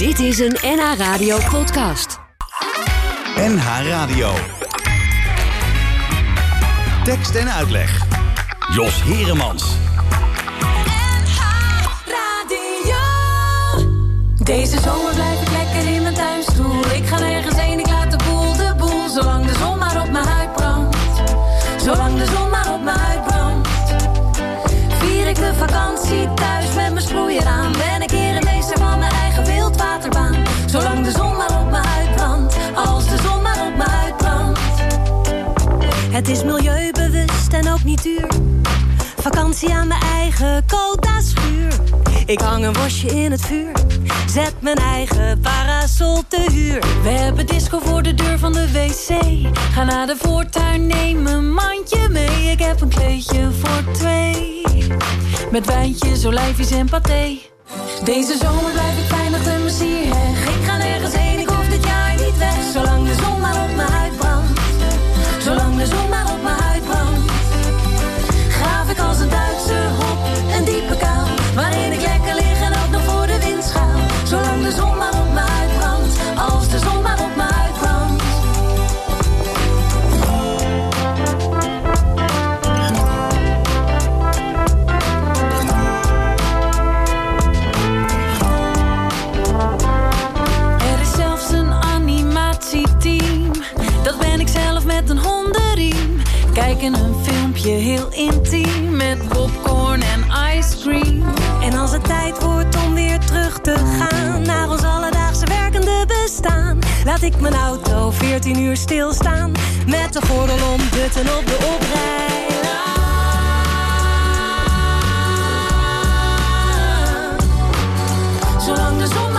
Dit is een NH Radio podcast. NH Radio. Tekst en uitleg. Jos Heremans. Deze zomer blijf ik lekker in mijn tuinstoel. Ik ga nergens heen, ik laat de boel de boel. Zolang de zon maar op mijn huid brandt. Zolang de zon maar op mijn huid brandt. Vier ik de vakantie thuis met mijn sproeier aan. Is milieubewust en ook niet duur. Vakantie aan mijn eigen schuur. Ik hang een wasje in het vuur. Zet mijn eigen parasol te huur. We hebben disco voor de deur van de wc. Ga naar de voortuin, neem een mandje mee. Ik heb een kleedje voor twee. Met wijntjes, olijfjes en paté. Deze zomer blijf ik fijn achter mijn sierheg. Ik ga nergens heen, ik hoef dit jaar niet weg. Zolang de zon maar op mijn huid de zon maar op mijn huid brandt. Graaf ik als een Duitse hop een diepe Kijken een filmpje heel intiem. Met popcorn en ice cream. En als het tijd wordt om weer terug te gaan. Naar ons alledaagse werkende bestaan. Laat ik mijn auto 14 uur stilstaan. Met de gordel om dutten op de oprijlaan. Zolang de zon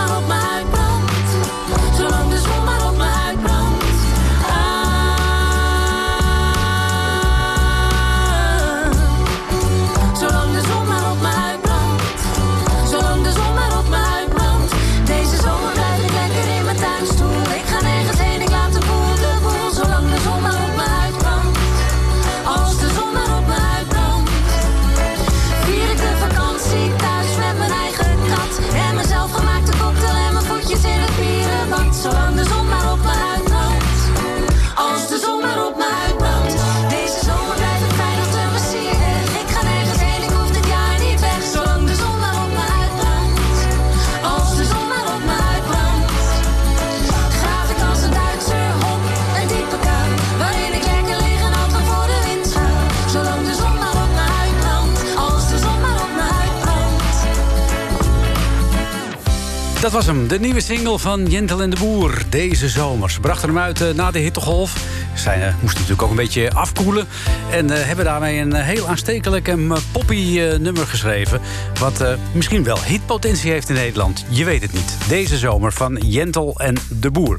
Dat was hem, de nieuwe single van Jentel en de Boer. Deze zomer. Ze brachten hem uit eh, na de hittegolf. Ze uh, moesten natuurlijk ook een beetje afkoelen. En eh, hebben daarmee een heel aanstekelijk en poppy nummer geschreven. Wat misschien wel hitpotentie heeft in Nederland. Je weet het niet. Deze zomer van Jentel en de Boer.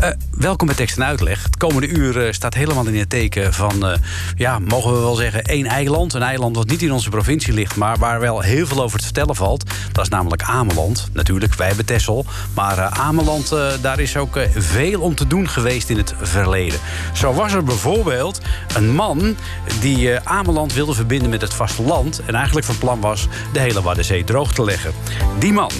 Eh, welkom bij Tekst en Uitleg. Het komende uur eh, staat helemaal in het teken van... eh, ja, mogen we wel zeggen, één eiland. Een eiland wat niet in onze provincie ligt... maar waar wel heel veel over te vertellen valt. Dat is namelijk Ameland. Natuurlijk, wij hebben Texel. Maar Ameland, daar is ook veel om te doen geweest in het verleden. Zo was er bijvoorbeeld een man die Ameland wilde verbinden met het vasteland... en eigenlijk van plan was de hele Waddenzee droog te leggen. Die man,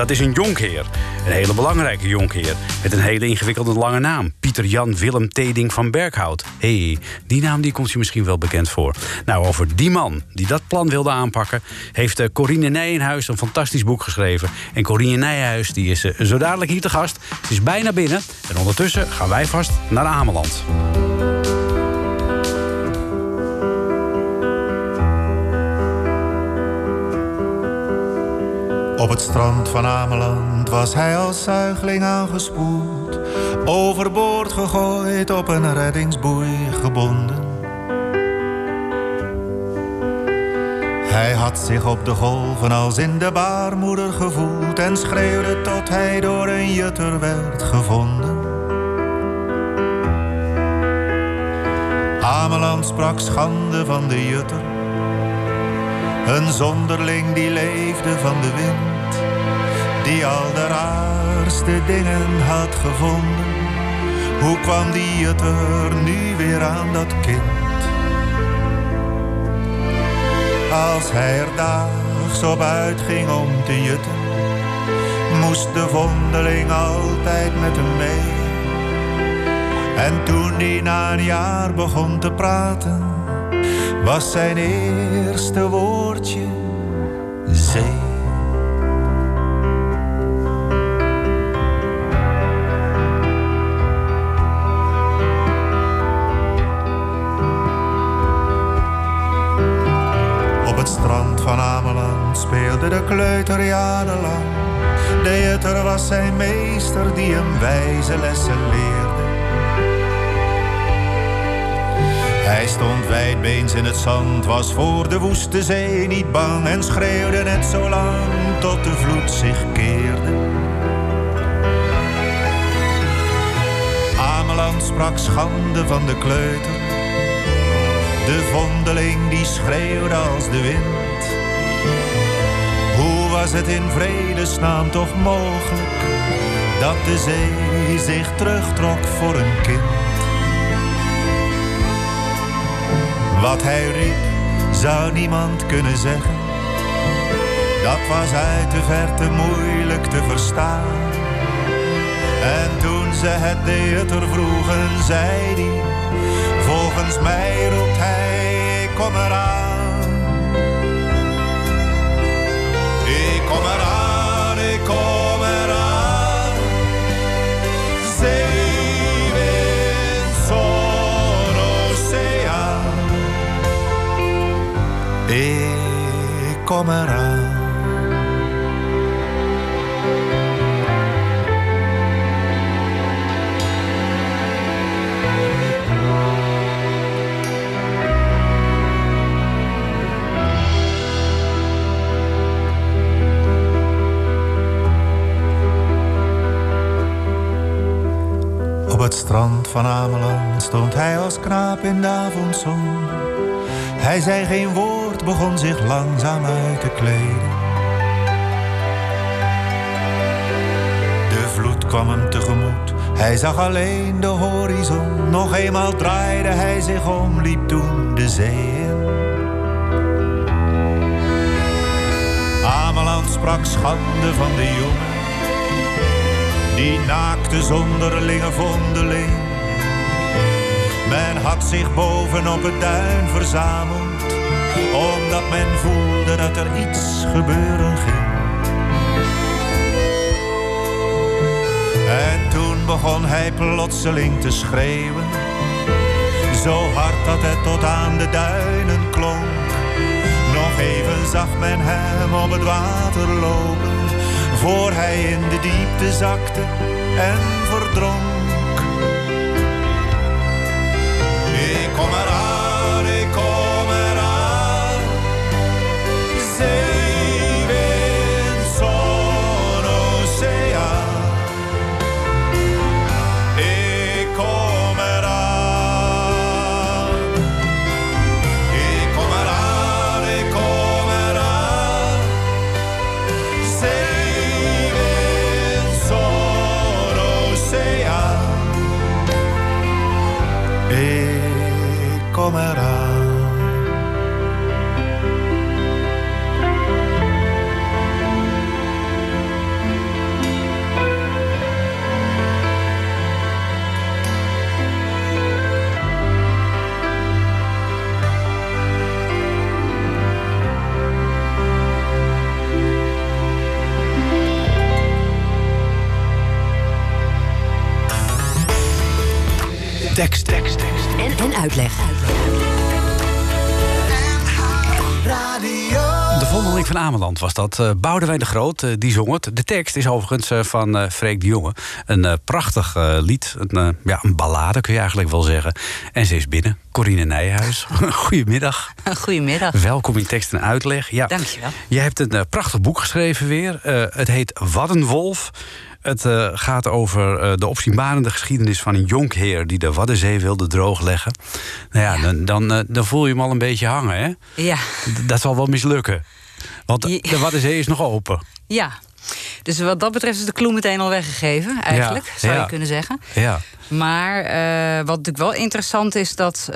dat is een jonkheer. Een hele belangrijke jonkheer. Met een hele ingewikkelde lange naam. Pieter Jan Willem Teding van Berghout. Hé, hey, die naam die komt je misschien wel bekend voor. Nou, over die man die dat plan wilde aanpakken... heeft eh, Corine Nijenhuis een fantastisch boek geschreven. En Corine Nijenhuis die is eh, zo dadelijk hier te gast. Ze is bijna binnen. En ondertussen gaan wij vast naar Ameland. Op het strand van Ameland was hij als zuigeling aangespoeld. Overboord gegooid, op een reddingsboei gebonden. Hij had zich op de golven als in de baarmoeder gevoeld... en schreeuwde tot hij door een jutter werd gevonden. Ameland sprak schande van de jutter... Een zonderling die leefde van de wind, die al de raarste dingen had gevonden. Hoe kwam die het er nu weer aan dat kind? Als hij er daags op uitging om te jutten, moest de vondeling altijd met hem mee. En toen hij na een jaar begon te praten, was zijn eerste woordje zee. Speelde de kleuter jarenlang. De jutter was zijn meester die hem wijze lessen leerde. Hij stond wijdbeens in het zand, was voor de woeste zee niet bang en schreeuwde net zo lang tot de vloed zich keerde. Ameland sprak schande van de kleuter, de vondeling die schreeuwde als de wind. Was het in vredesnaam toch mogelijk dat de zee zich terugtrok voor een kind? Wat hij riep, zou niemand kunnen zeggen. Dat was uit de verte moeilijk te verstaan. En toen ze het jutter vroegen, zei hij... Volgens mij roept hij, kom eraan. Op het strand van Ameland stond hij als knaap in de avondzon. Hij zei geen woord, begon zich langzaam uit te kleden. De vloed kwam hem tegemoet, hij zag alleen de horizon. Nog eenmaal draaide hij zich om, liep toen de zee in. Ameland sprak schande van de jongen die naakte zonderlinge vondeling. Men had zich bovenop het duin verzameld, omdat men voelde dat er iets gebeuren ging. En toen begon hij plotseling te schreeuwen, zo hard dat het tot aan de duinen klonk. Nog even zag men hem op het water lopen voor hij in de diepte zakte en verdronk. Ik kom eraan, Ik kom eraan. Ameland was dat. Uh, Boudewijn de Groot, uh, die zong het. De tekst is overigens uh, van Freek de Jonge. Een prachtig lied. Een, ja, een ballade kun je eigenlijk wel zeggen. En ze is binnen. Corine Nijhuis. Goedemiddag. Goedemiddag. Welkom in tekst en uitleg. Ja, Dankjewel. Jij hebt een prachtig boek geschreven weer. het heet Waddenwolf. Het uh, gaat over uh, de opzienbarende geschiedenis van een jonkheer die de Waddenzee wilde droogleggen. Nou ja, ja. Dan, dan, uh, dan, voel je hem al een beetje hangen, hè? Ja. D dat zal wel mislukken. Want de Waddenzee is nog open. Ja. Dus wat dat betreft is de kloe meteen al weggegeven, eigenlijk, ja. zou je kunnen zeggen. Ja. Maar wat natuurlijk wel interessant is dat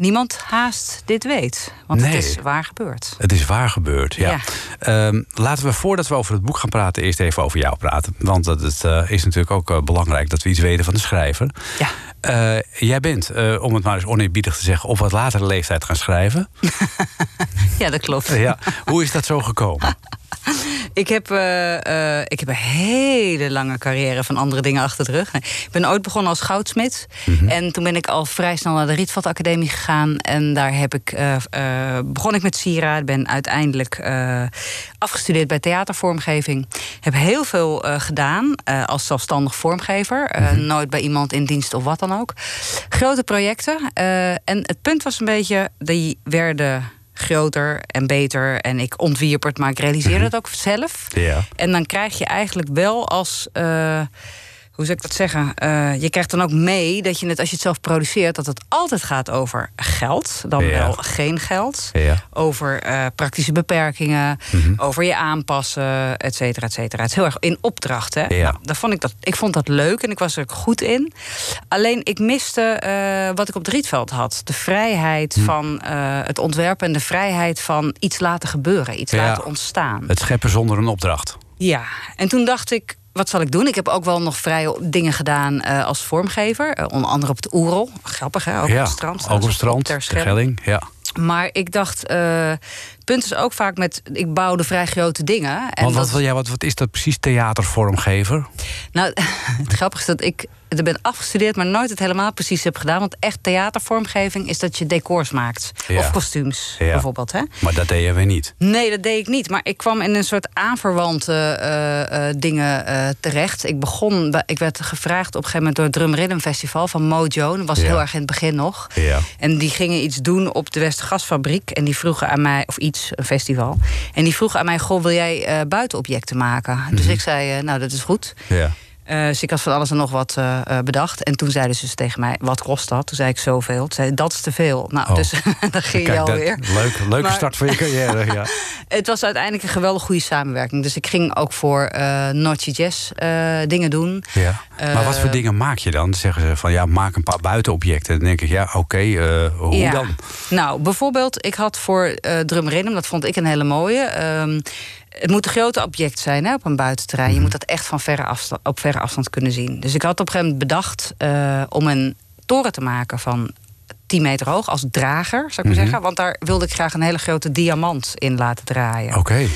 niemand haast dit weet. Want Nee. het is waar gebeurd. Het is waar gebeurd, ja. Ja. Ehm, laten we voordat we over het boek gaan praten... eerst even over jou praten. Want dat het, eh, is natuurlijk ook eh, belangrijk dat we iets weten van de schrijver. Ja. Eh, jij bent, eh, om het maar eens oneerbiedig te zeggen... op wat latere leeftijd gaan schrijven. Ja, dat klopt. ja. Hoe is dat zo gekomen? Ik heb, eh, eh, ik heb een hele lange carrière van andere dingen achter de rug. Ik ben ooit begonnen als goudsmid. Mhm. En toen ben ik al vrij snel naar de Rietveld Academie gegaan. En daar heb ik, eh, eh, begon ik met sieraad. Ben uiteindelijk eh, afgestudeerd bij theatervormgeving. Heb heel veel eh, gedaan eh, als zelfstandig vormgever. Eh, Mhm. Nooit bij iemand in dienst of wat dan ook. Grote projecten. eh, en het punt was een beetje, die werden groter en beter. En ik ontwierp het, maar ik realiseerde het ook zelf. Ja. En dan krijg je eigenlijk wel als. eh, hoe zou ik dat zeggen? Eh, je krijgt dan ook mee dat je het, als je het zelf produceert, dat het altijd gaat over geld. Dan Ja. wel geen geld. Ja. Over eh, praktische beperkingen. Mhm. Over je aanpassen, et cetera, et cetera. Het is heel erg in opdracht. Hè? Ja. Nou, daar vond ik, dat, ik vond dat leuk en ik was er goed in. Alleen ik miste eh, wat ik op het Rietveld had. De vrijheid Hm. van het ontwerpen en de vrijheid van iets laten gebeuren. Iets laten ontstaan. Het scheppen zonder een opdracht. Ja, en toen dacht ik, wat zal ik doen? Ik heb ook wel nog vrije dingen gedaan eh, als vormgever. Eh, onder andere op het Oerol. Grappig, hè? Ook ja. op het strand. Ook op het strand, Ter de Schelling. Schelling. Ja. Maar ik dacht, eh, punt is ook vaak met... Ik bouwde vrij grote dingen. En Want wat, dat- wil jij- wat, wat is dat precies, theatervormgever? Nou, het grappige is dat ik er ben afgestudeerd... maar nooit het helemaal precies heb gedaan. Want echt theatervormgeving is dat je decors maakt. Ja. Of kostuums, Ja. bijvoorbeeld. Hè? Maar dat deed je weer niet. Nee, dat deed ik niet. Maar ik kwam in een soort aanverwante eh, eh, dingen eh, terecht. Ik begon, ik werd gevraagd op een gegeven moment door het Drum Rhythm Festival van Mojo. Dat was Ja. heel erg in het begin nog. Ja. En die gingen iets doen op de Westergasfabriek. En die vroegen aan mij, of iets, een festival. En die vroegen aan mij: Goh, wil jij eh, buitenobjecten maken? Dus Mhm. ik zei: eh, Nou, dat is goed. Ja. Eh, dus ik had van alles en nog wat eh, eh, bedacht. En toen zeiden ze dus tegen mij: Wat kost dat? Toen zei ik: Zoveel. Toen zei ze, Dat is te veel. Nou, Oh. dus dan ging je dat, alweer. leuk, leuke Maar- start voor je carrière. Ja. Het was uiteindelijk een geweldig goede samenwerking. Dus ik ging ook voor eh Noordje Jazz dingen doen. Ja. maar wat voor dingen maak je dan? Zeggen ze van ja, maak een paar buitenobjecten. Dan denk ik, ja, oké, hoe Ja. dan? Nou, bijvoorbeeld, ik had voor Drum Rhythm, dat vond ik een hele mooie. Het moet een grote object zijn hè, op een buitenterrein. Mhm. Je moet dat echt van verre afstand, op verre afstand kunnen zien. Dus ik had op een gegeven moment bedacht eh, om een toren te maken van 10 meter hoog als drager, zou ik maar Mhm. zeggen. Want daar wilde ik graag een hele grote diamant in laten draaien. Oké.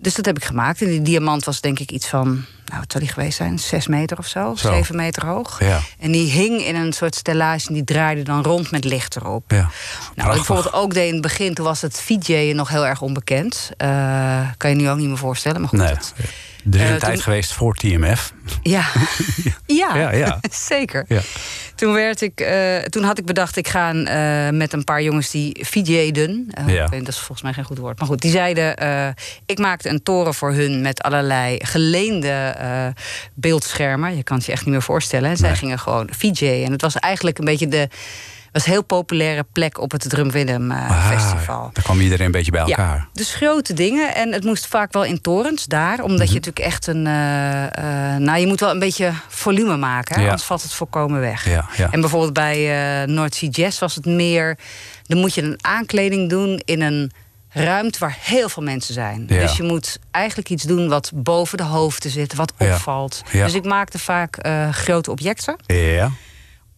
Dus dat heb ik gemaakt. En die diamant was denk ik iets van, nou, wat zou die geweest zijn? Zes meter of zo, Zo. zeven meter hoog. Ja. En die hing in een soort stellage en die draaide dan rond met licht erop. Ja. Nou, wat ik bijvoorbeeld ook deed in het begin, toen was het VJ'en nog heel erg onbekend. Eh, kan je nu ook niet meer voorstellen, maar goed. Nee. dat- Er is een Eh, tijd toen- geweest voor TMF. ja. ja, Ja, ja. zeker. Ja. Toen, werd ik, eh, toen had ik bedacht, ik ga eh, met een paar jongens die VJ'den. Ja. Dat is volgens mij geen goed woord. Maar goed, die zeiden, ik maakte een toren voor hun met allerlei geleende beeldschermen. Je kan het je echt niet meer voorstellen. En zij Nee. gingen gewoon VJ'en. En het was eigenlijk een beetje de... was een heel populaire plek op het Drum Rhythm eh, Ah, Festival. Daar kwam iedereen een beetje bij elkaar. Ja, dus grote dingen. En het moest vaak wel in torens daar. Omdat Mhm. je natuurlijk echt een... eh, eh, nou, je moet wel een beetje volume maken. Hè? Ja. Anders valt het volkomen weg. Ja, ja. En bijvoorbeeld bij North Sea Jazz was het meer... dan moet je een aankleding doen in een ruimte waar heel veel mensen zijn. Ja. Dus je moet eigenlijk iets doen wat boven de hoofden zit, wat opvalt. Ja. Dus ik maakte vaak grote objecten. Ja.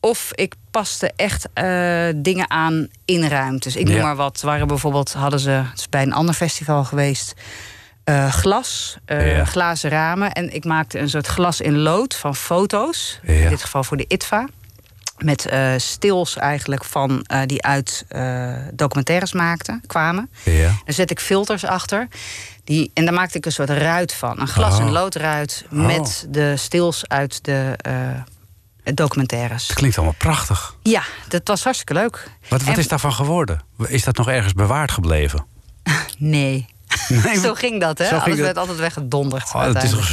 Of ik paste echt eh, dingen aan in ruimtes. Ik noem Ja. maar wat. Waren bijvoorbeeld, hadden ze, het is bij een ander festival geweest, eh, glas, eh, Ja. glazen ramen. En ik maakte een soort glas in lood van foto's. Ja. In dit geval voor de ITVA. Met stils eigenlijk van die uit documentaires maakten, kwamen. Ja. Daar zet ik filters achter. Die, en daar maakte ik een soort ruit van. Een glas- Oh. loodruit Oh. met de stils uit de documentaires. Het klinkt allemaal prachtig. Ja, dat was hartstikke leuk. Wat, wat En- is daarvan geworden? Is dat nog ergens bewaard gebleven? Nee. Nee, Zo ging dat, hè? Alles dat. werd altijd weggedonderd. Oh, het is uiteindelijk.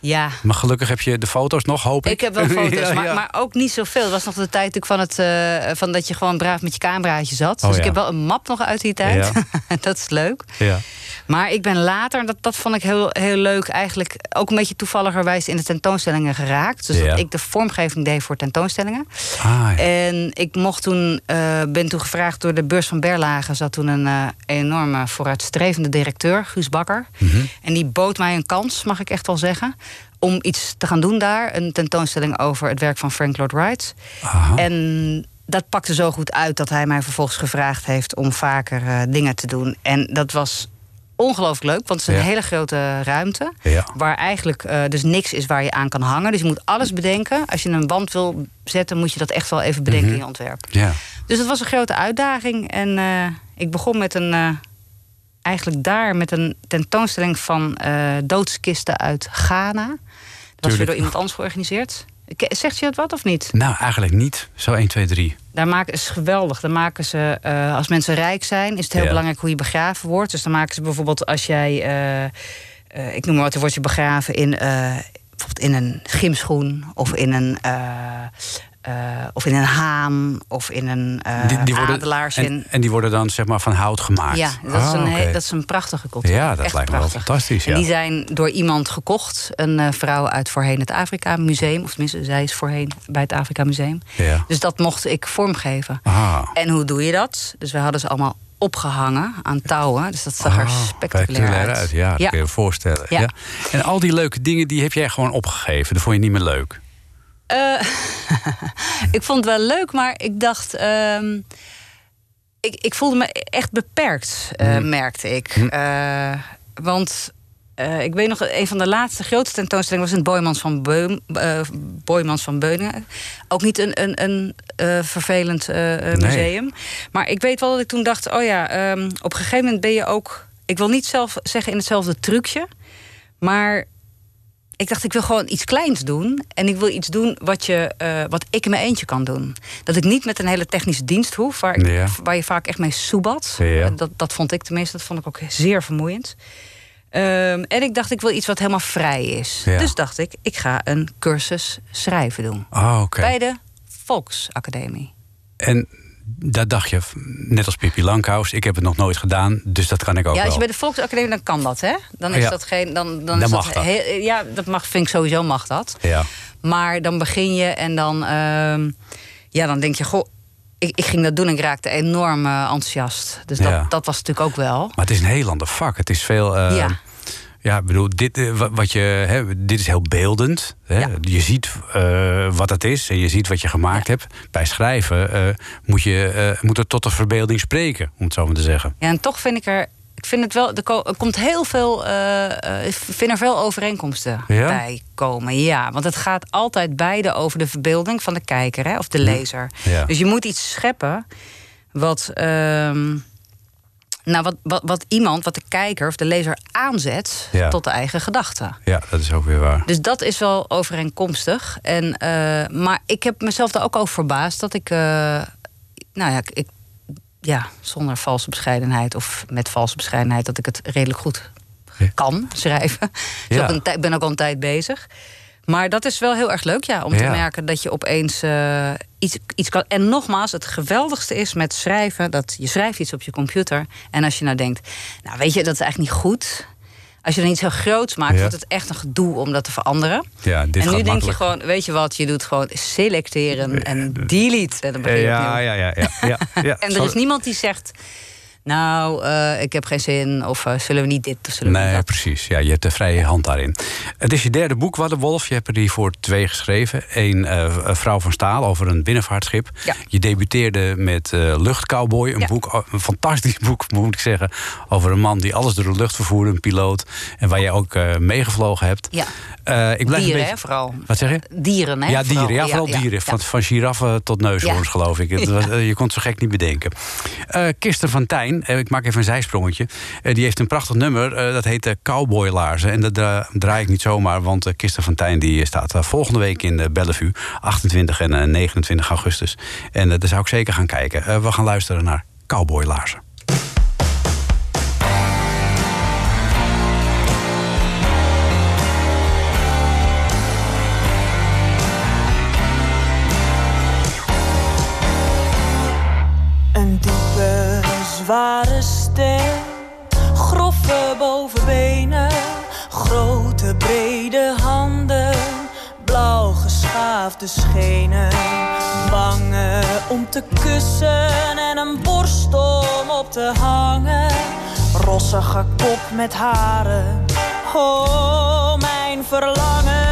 Ja. Maar gelukkig heb je de foto's nog, hoop ik. Ik heb wel foto's, Ja, maar, ja. maar ook niet zoveel. Het was nog de tijd natuurlijk van, het, eh, van dat je gewoon braaf met je cameraatje zat. Oh, dus ja. ik heb wel een map nog uit die tijd. dat is leuk. Ja. Maar ik ben later, en dat, dat vond ik heel, heel leuk, eigenlijk ook een beetje toevalligerwijs in de tentoonstellingen geraakt. Dus dat ik de vormgeving deed voor tentoonstellingen. Ah, ja. En ik mocht toen, eh, ben toen gevraagd door de beurs van Berlage. Zat toen een eh, enorme vooruitstrevende directeur, Guus Bakker. Mhm. En die bood mij een kans, mag ik echt wel zeggen. Om iets te gaan doen daar. Een tentoonstelling over het werk van Frank Lloyd Wright. Aha. En dat pakte zo goed uit dat hij mij vervolgens gevraagd heeft om vaker eh, dingen te doen. En dat was ongelooflijk leuk, want het is een Ja. hele grote ruimte. Ja. Waar eigenlijk eh, dus niks is waar je aan kan hangen. Dus je moet alles bedenken. Als je een wand wil zetten, moet je dat echt wel even bedenken Mhm. in je ontwerp. ja. Dus het was een grote uitdaging. En eh, ik begon met een. eigenlijk daar met een tentoonstelling van doodskisten uit Ghana. Dat was weer door iemand anders georganiseerd. Zegt je dat wat of niet? Nou, eigenlijk niet. Zo 1, 2, 3. Daar maken is geweldig. Dan maken ze, eh, als mensen rijk zijn, is het heel Ja. belangrijk hoe je begraven wordt. Dus dan maken ze bijvoorbeeld als jij, eh, eh, ik noem maar wat, dan word je begraven in, bijvoorbeeld in een gymschoen of in een, eh, of in een haan of in een uh, en, en die worden dan zeg maar van hout gemaakt. Ja, dat, Ah, is een, oké. he- dat is een prachtige cultuur. Ja, dat Echt lijkt me wel fantastisch. En Ja. die zijn door iemand gekocht. Een eh, vrouw uit voorheen het Afrika Museum. Of tenminste, zij is voorheen bij het Afrika Museum. Ja. Dus dat mocht ik vormgeven. Ah. En hoe doe je dat? Dus we hadden ze allemaal opgehangen aan touwen. Dus dat zag er Ah, spectaculair uit. Ja, dat Ja. kun je je voorstellen. Ja. Ja. En al die leuke dingen, die heb jij gewoon opgegeven. Dat vond je niet meer leuk. Eh, ik vond het wel leuk, maar ik dacht. ehm, ik, ik voelde me echt beperkt, eh, Mhm. merkte ik. Eh, want ik weet nog, een van de laatste grote tentoonstellingen was in het Boymans van, Beum, Boymans van Beuningen. Ook niet een, een, een vervelend museum. Maar ik weet wel dat ik toen dacht: oh ja, ehm, op een gegeven moment ben je ook. Ik wil niet zelf zeggen in hetzelfde trucje, maar ik dacht, ik wil gewoon iets kleins doen. En ik wil iets doen wat, je, eh, wat ik in mijn eentje kan doen. Dat ik niet met een hele technische dienst hoef, waar, ik- Ja. waar je vaak echt mee soebat. Ja. Dat, dat vond ik tenminste, dat vond ik ook zeer vermoeiend. Ehm, en ik dacht, ik wil iets wat helemaal vrij is. Ja. Dus dacht ik, ik ga een cursus schrijven doen. Oké. Bij de Volksacademie. En dat dacht je, net als Pippi Lankhuis, ik heb het nog nooit gedaan, dus dat kan ik ook ja, als je bij de Volksacademie, dan kan dat, hè? Dan is Ja. dat geen. Dan, dan, Dan is mag dat, heel- ja, dat mag, vind ik sowieso mag dat. Ja. Maar dan begin je en dan, ehm, ja, dan denk je, goh, ik, ik ging dat doen en ik raakte enorm eh, enthousiast. Dus dat, Ja. dat was natuurlijk ook wel. Maar het is een heel ander vak. Het is veel. eh, Ja. Ja, ik bedoel, dit, eh, wa- wat je, hè, dit is heel beeldend. Hè? Ja. Je ziet eh, wat het is en je ziet wat je gemaakt hebt. Bij schrijven eh, moet, je, moet het tot de verbeelding spreken, om het zo maar te zeggen. Ja, en toch vind ik er. Ik vind het wel. Er, ko- komt heel veel. ik vind er veel overeenkomsten Ja? bij komen. Ja, want het gaat altijd beide over de verbeelding van de kijker hè, of de lezer. Ja. Dus je moet iets scheppen wat. ehm, nou, wat, wat, wat iemand, wat de kijker of de lezer aanzet Ja. tot de eigen gedachten. Ja, dat is ook weer waar. Dus dat is wel overeenkomstig. En, eh, maar ik heb mezelf daar ook over verbaasd dat ik. eh, nou ja, ik, ja, zonder valse bescheidenheid of met valse bescheidenheid, dat ik het redelijk goed kan schrijven. Dus Ja. ik ben ook al een tijd bezig. Maar dat is wel heel erg leuk, ja, om te merken dat je opeens eh, iets, iets kan. En nogmaals, het geweldigste is met schrijven dat je schrijft iets op je computer. En als je nou denkt, nou weet je, dat is eigenlijk niet goed. Als je dan iets heel groots maakt, Ja. wordt het echt een gedoe om dat te veranderen. Ja, dit en nu denk makkelijk. je gewoon, weet je wat, je doet gewoon selecteren en delete. En dan begin je ja, ja, ja, ja. En er is niemand die zegt, nou, eh, ik heb geen zin, of eh, zullen we niet dit of zullen we Nee, dat. precies. Ja, je hebt de vrije hand daarin. Het is je derde boek, Waddenwolf. Je hebt er hiervoor twee geschreven. Eén, eh, Vrouw van Staal, over een binnenvaartschip. Ja. Je debuteerde met Luchtcowboy. Een, Ja. boek, een fantastisch boek, moet ik zeggen. Over een man die alles door de lucht vervoerde, een piloot. En waar jij ook meegevlogen hebt. Ja, ik blijf dieren een beetje... hè, vooral. Wat zeg je? Dieren hè? ja, dieren. Ja, vooral ja, dieren. ja. Van, van giraffen tot neushoorns, geloof ik. Je kon het zo gek niet bedenken. Kirsten van Tijn, eh, ik maak even een zijsprongetje. Eh, die heeft een prachtig nummer, eh, dat heet Cowboylaarzen. En dat dra- draai ik niet zomaar, want Kirsten van Tijn die staat volgende week in Bellevue. 28 en eh, 29 augustus. En daar zou ik zeker gaan kijken. We gaan luisteren naar Cowboylaarzen. Groffe bovenbenen, grote brede handen, blauw geschaafde schenen. Wangen om te kussen en een borst om op te hangen. Rossige kop met haren, oh mijn verlangen.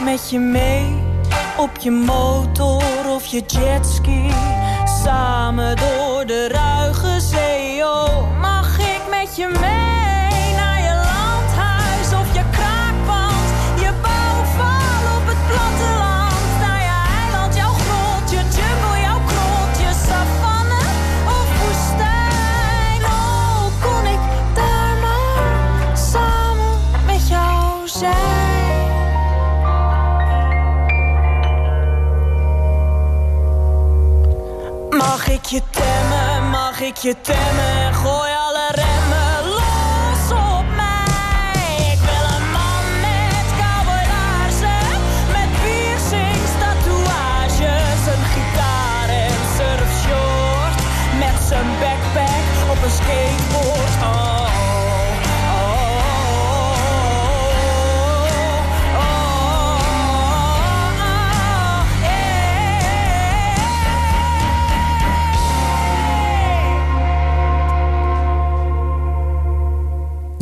Met je mee op je motor of je jetski? Samen door de ruige zee, oh, mag ik met je mee je temmen, mag ik je temmen? Gooi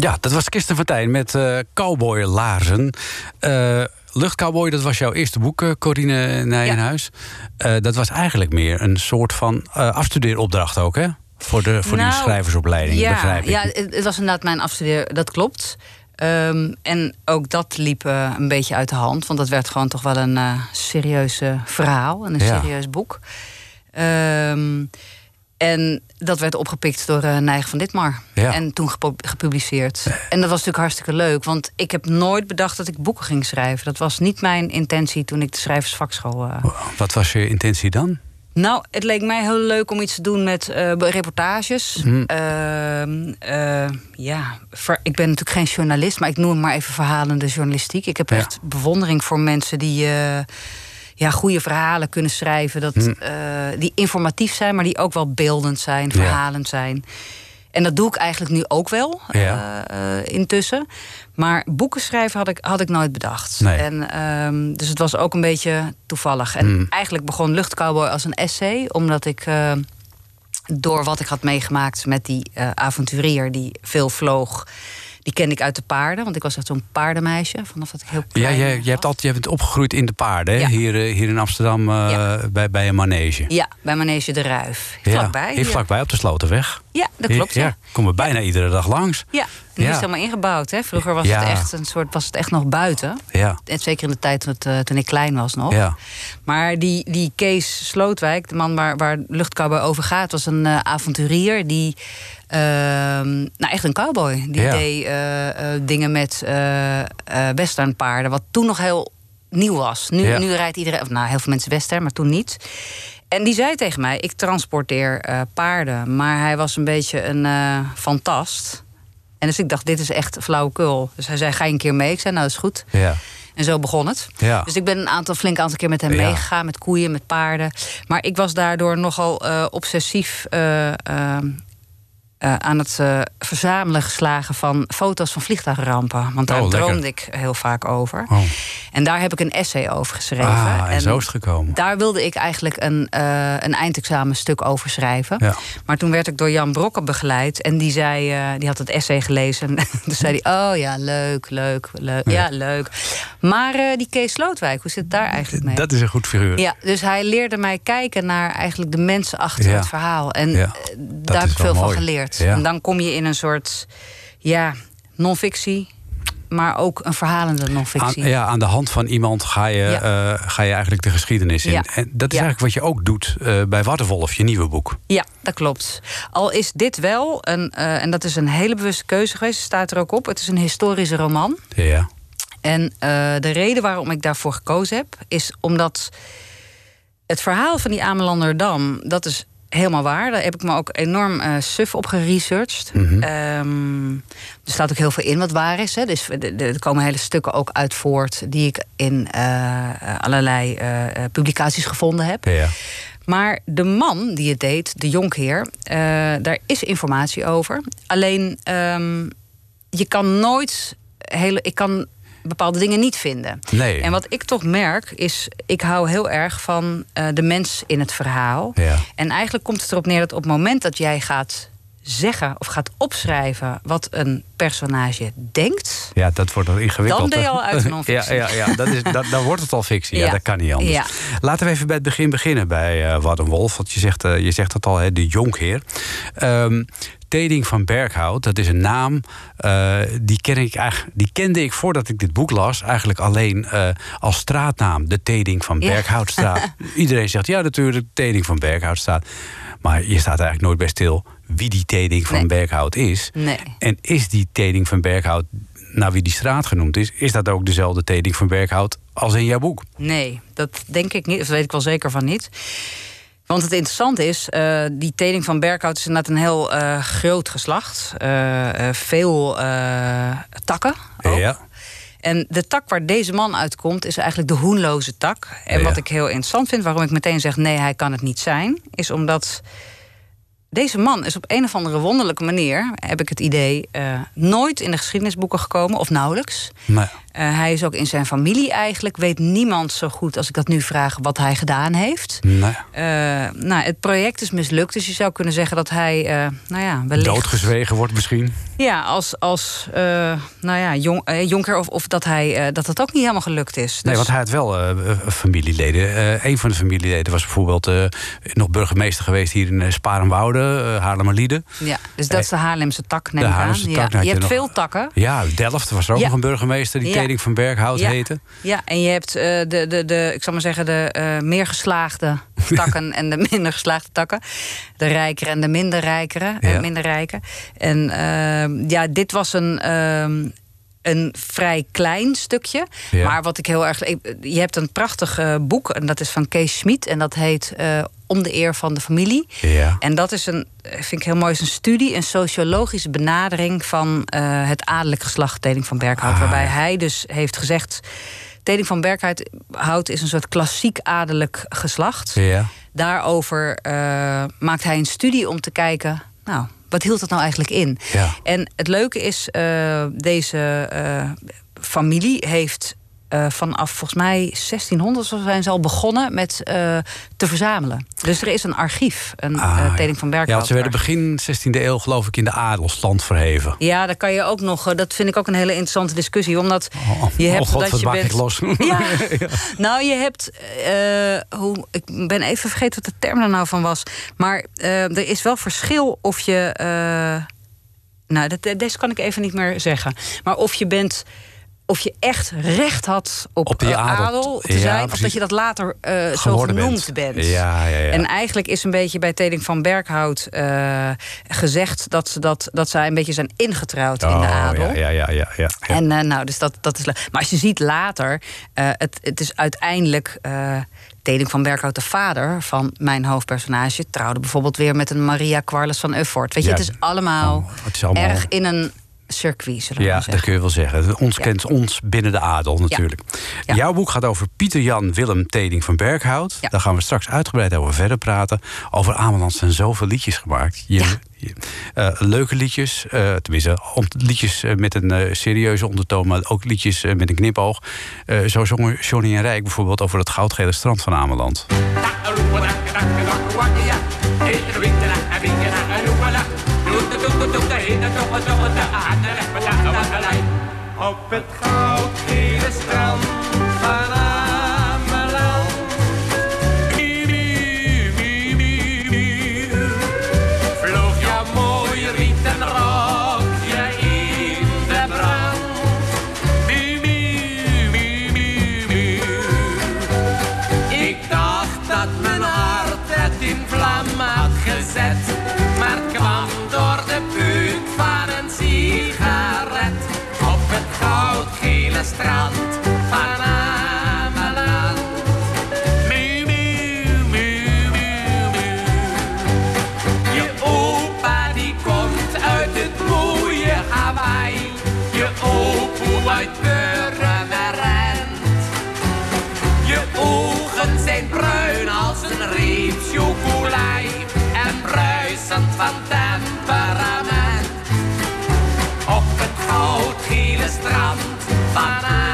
Ja, dat was Kirsten Vertijn met eh Cowboy Laarzen. Eh Luchtcowboy, dat was jouw eerste boek, eh, Corine Nijenhuis. Dat was eigenlijk meer een soort van afstudeeropdracht ook, hè? Voor de, voor Nou, die schrijversopleiding, ja, begrijp ik. Ja, het, was inderdaad mijn afstudeer, dat klopt. Ehm, en ook dat liep een beetje uit de hand. Want dat werd gewoon toch wel een eh serieus verhaal en een Ja. serieus boek. Ehm, en dat werd opgepikt door uh, Nijg van Ditmar. Ja. En toen gepu- gepubliceerd. En dat was natuurlijk hartstikke leuk. Want ik heb nooit bedacht dat ik boeken ging schrijven. Dat was niet mijn intentie toen ik de schrijversvakschool... eh, Wat was je intentie dan? nou, het leek mij heel leuk om iets te doen met eh, reportages. Hm. Ehm, eh, ja, ik ben natuurlijk geen journalist, maar ik noem het maar even verhalende journalistiek. Ik heb Ja. echt bewondering voor mensen die eh, ja, goede verhalen kunnen schrijven. Dat, Hm. eh, die informatief zijn, maar die ook wel beeldend zijn, Ja. verhalend zijn. En dat doe ik eigenlijk nu ook wel, Ja. eh, eh, intussen. Maar boeken schrijven had ik, had ik nooit bedacht. Nee. En, ehm, dus het was ook een beetje toevallig. En Hmm. eigenlijk begon Luchtcowboy als een essay, omdat ik door wat ik had meegemaakt met die avonturier die veel vloog. Die kende ik uit de paarden, want ik was echt zo'n paardenmeisje vanaf dat ik heel Ja, klein jij, was. jij, hebt altijd, jij bent opgegroeid in de paarden? Ja. Hier, eh, hier in Amsterdam eh, Ja. bij, bij een manege. Ja, bij Manege de Ruif. Ja, Vlakbij. Hier ja. vlakbij op de Slotenweg. Ja, dat klopt. Ja, Ja, komen we bijna iedere dag langs. ja. nu Ja. is het helemaal ingebouwd. Hè. Vroeger was Ja. het echt een soort, was het echt nog buiten. Ja, En zeker in de tijd dat, eh, toen ik klein was nog. ja. Maar die, die Kees Slootwijk, de man waar, waar Luchtcowboy over gaat, was een avonturier die. Ehm, nou, echt een cowboy. Die Ja. deed eh, eh, dingen met eh eh, westernpaarden, wat toen nog heel nieuw was. Nu, Ja. nu rijdt iedereen, of nou, heel veel mensen western, maar toen niet. En die zei tegen mij: Ik transporteer paarden. Maar hij was een beetje een fantast. En dus ik dacht: Dit is echt flauwekul. Dus hij zei: Ga je een keer mee? Ik zei: Nou, dat is goed. ja. En zo begon het. Ja. Dus ik ben een aantal, flink aantal keer met hem Ja. meegegaan, met koeien, met paarden. Maar ik was daardoor nogal obsessief eh, aan het eh, verzamelen geslagen van foto's van vliegtuigrampen. Want daar Oh, lekker. droomde ik heel vaak over. Oh. En daar heb ik een essay over geschreven. Ah, en zo is het gekomen. Daar wilde ik eigenlijk een, eh een eindexamenstuk over schrijven. Ja. Maar toen werd ik door Jan Brokken begeleid. En die zei, die had het essay gelezen. En toen zei hij, oh ja, leuk, leuk, leuk. Ja, leuk. Maar die Kees Slootwijk, hoe zit het daar eigenlijk mee? Dat is een goed figuur. Ja, dus hij leerde mij kijken naar eigenlijk de mensen achter Ja. het verhaal. En Ja, daar heb ik veel van mooi. Ja. En dan kom je in een soort, ja, non-fictie. Maar ook een verhalende Aan, non-fictie. ja, aan de hand van iemand ga je, Ja. eh, ga je eigenlijk de geschiedenis in. Ja. En dat is eigenlijk wat je ook doet eh, bij Waterwolf, je nieuwe boek. Ja, dat klopt. Al is dit wel, een, eh, en dat is een hele bewuste keuze geweest, staat er ook op. Het is een historische roman. Ja. En de reden waarom ik daarvoor gekozen heb, is omdat het verhaal van die Amelanderdam, dat is helemaal waar. Daar heb ik me ook enorm eh, suf op geresearched. Mhm. Ehm, er staat ook heel veel in wat waar is. Hè. Dus er- komen hele stukken ook uit voort... die ik in eh, allerlei eh, eh, publicaties gevonden heb. Ja. Maar de man die het deed, de jonkheer, daar is informatie over. Alleen, ehm, je kan nooit hele. Ik kan bepaalde dingen niet vinden. Nee. En wat ik toch merk is, ik hou heel erg van eh, de mens in het verhaal. Ja. En eigenlijk komt het erop neer dat op het moment dat jij gaat zeggen of gaat opschrijven wat een personage denkt. Ja, dat wordt dan ingewikkeld. Dan ben je al uit de non-fictie. Ja, ja, ja dat is, dat, dan wordt het al fictie. Ja, Ja. dat kan niet anders. Ja. Laten we even bij het begin beginnen bij Wat een Wolf. Want je zegt, eh, je zegt het al, hè, de jonkheer. Ehm Teding van Berghout, dat is een naam. eh, die, ken ik eigenlijk, die kende ik voordat ik dit boek las. Eigenlijk alleen als straatnaam. De Teding van Ja. Berghoutstraat. Iedereen zegt ja, natuurlijk, Teding van Berghoutstraat. Maar je staat eigenlijk nooit bij stil wie die Teding van Nee. Berghout is. Nee. En is die Teding van Berghout, naar wie die straat genoemd is, is dat ook dezelfde Teding van Berghout als in jouw boek? Nee, dat denk ik niet. Dat weet ik wel zeker van niet. Want het interessante is, eh, die Teding van Berkhout is inderdaad een heel eh, groot geslacht. Eh, veel takken ook. Ja. En de tak waar deze man uitkomt is eigenlijk de hoenloze tak. En Ja. wat ik heel interessant vind, waarom ik meteen zeg nee, hij kan het niet zijn, is omdat deze man is op een of andere wonderlijke manier, heb ik het idee, eh, nooit in de geschiedenisboeken gekomen, of nauwelijks. Maar, Eh, hij is ook in zijn familie eigenlijk. Weet niemand zo goed als ik dat nu vraag wat hij gedaan heeft. nee. Eh, nou, het project is mislukt, dus je zou kunnen zeggen dat hij, eh, nou ja, wellicht. Doodgezwegen wordt misschien. Ja, als, als nou ja, jong, jonker, of, of dat, hij, dat het ook niet helemaal gelukt is. Nee, Dus- want hij had wel familieleden. Een van de familieleden was bijvoorbeeld nog burgemeester geweest hier in uh, Sparenwoude, uh, Haarlemmerliede. Ja, dus dat is de Haarlemse tak, neem De ik aan. Haarlemse tak, ja. Je je hebt nog- veel takken. Ja, Delft was er ook Ja. nog een burgemeester die Ja. Van Berghout Ja. heette. Ja, en je hebt eh, de, de, de, ik zal maar zeggen, de eh, meer geslaagde takken en de minder geslaagde takken. De rijkere en de minder rijkere, Ja. en minder rijke. En eh, ja, dit was een. ehm, een vrij klein stukje. Ja. Maar wat ik heel erg. Je hebt een prachtig eh, boek. En dat is van Kees Schmid. En dat heet eh, Om de eer van de familie. Ja. En dat is een, vind ik heel mooi, is een studie, een sociologische benadering van eh, het adellijk geslacht Teding van Berkhout. Ah, waarbij hij dus heeft gezegd. Teding van Berkhout is een soort klassiek adellijk geslacht. Ja. Daarover eh, maakt hij een studie om te kijken. Nou, wat hield dat nou eigenlijk in? Ja. En het leuke is, eh, deze familie heeft eh, vanaf volgens mij 1600 zo zijn ze al begonnen met eh, te verzamelen. Dus er is een archief, een Ah, eh. Teding van Berkhout. Ja, ze werden begin 16e eeuw geloof ik in de adelsstand verheven. Ja, daar kan je ook nog. Dat vind ik ook een hele interessante discussie. Omdat Oh, je hebt oh god, dat wat je maak bent. ik los. Ja. Nou, je hebt. hoe, ik ben even vergeten wat de term er nou van was. Maar er is wel verschil of je. nou, dat, deze kan ik even niet meer zeggen. Maar of je bent. Of je echt recht had op, Op die eh, adel. adel te Ja, zijn, of dat je dat later eh, zo genoemd bent. bent. Ja, ja, ja. En eigenlijk is een beetje bij Teding van Berkhout eh, gezegd dat ze, dat, dat zij een beetje zijn ingetrouwd in de Oh, adel. Ja, ja, ja, ja. En nou, dus dat, dat is. Maar als je ziet later, het, het is uiteindelijk. Teding van Berkhout, de vader van mijn hoofdpersonage, trouwde bijvoorbeeld weer met een Maria Quarles van Uffort. Weet je, Ja, het is allemaal, oh, het is allemaal- erg in een circuit, zullen we Ja, dat zeggen. kun je wel zeggen. Ons Ja. kent ons binnen de adel natuurlijk. Ja. Jouw boek gaat over Pieter Jan Willem Teding van Berghout. Ja. Daar gaan we straks uitgebreid over verder praten. Over Ameland zijn zoveel liedjes gemaakt. Je, Ja. je- eh, leuke liedjes, eh, tenminste om, liedjes eh, met een eh, serieuze ondertoon... maar ook liedjes eh, met een knipoog. Eh, zo zongen Johnny en Rijk bijvoorbeeld over het goudgele strand van Ameland. Op het goudgele gestraft.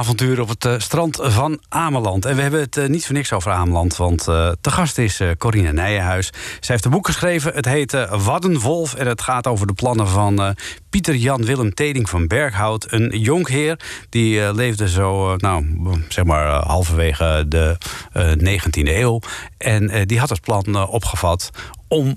Avontuur op het eh, strand van Ameland. En we hebben het eh, niet voor niks over Ameland, want eh te gast is Corine Nijenhuis. Zij heeft een boek geschreven, het heet Waddenwolf... en het gaat over de plannen van Pieter Jan Willem Teding van Berghout. Een jonkheer, die leefde zo, nou, zeg maar halverwege de eh 19e eeuw. En die had het plan opgevat om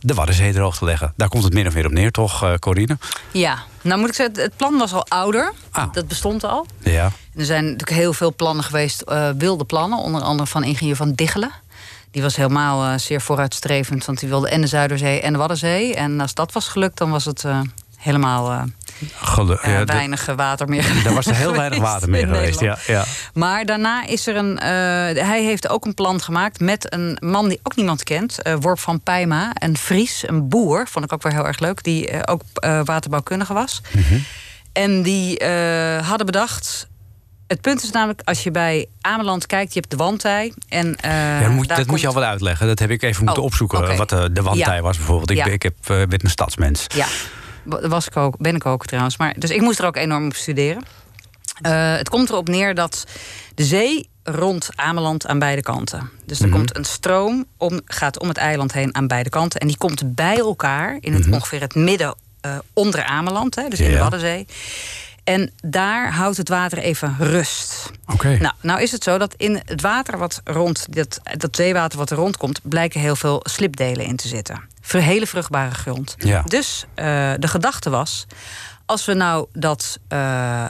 de Waddenzee droog te leggen. Daar komt het min of meer op neer, toch, Corine? Ja, nou moet ik zeggen, het plan was al ouder. Ah. Dat bestond al. Ja. Er zijn natuurlijk heel veel plannen geweest, eh, wilde plannen. Onder andere van ingenieur Van Diggelen. Die was helemaal eh, zeer vooruitstrevend, want die wilde en de Zuiderzee en de Waddenzee. En als dat was gelukt, dan was het eh, helemaal eh, Gelu- eh, ja, weinig water meer geweest. Daar was er heel weinig water meer geweest. Ja, ja. Maar daarna is er een. eh, hij heeft ook een plan gemaakt met een man die ook niemand kent, Worp van Pijma, een Fries, een boer, vond ik ook weer heel erg leuk, die ook waterbouwkundige was. En die hadden bedacht. Het punt is namelijk, als je bij Ameland kijkt, je hebt de wandtij. En, Ja, moet, dat moet je al wel uitleggen. Dat heb ik even moeten Oh, opzoeken. Wat de, de wandtij Ja. was bijvoorbeeld. Ik, Ja. ik heb, eh, ben een stadsmens. Ja, was ik ook, ben ik ook trouwens. Maar, dus ik moest er ook enorm op studeren. Eh, het komt erop neer dat de zee rond Ameland aan beide kanten. Dus er komt een stroom, om, gaat om het eiland heen aan beide kanten. En die komt bij elkaar in het ongeveer het midden eh, onder Ameland, hè, dus in de. Waddenzee. En daar houdt het water even rust. Oké. Nou, nou is het zo dat in het water wat rond, dat, dat zeewater wat er rondkomt, blijken heel veel slipdelen in te zitten. Hele vruchtbare grond. Ja. Dus eh, de gedachte was. Als we nou dat eh,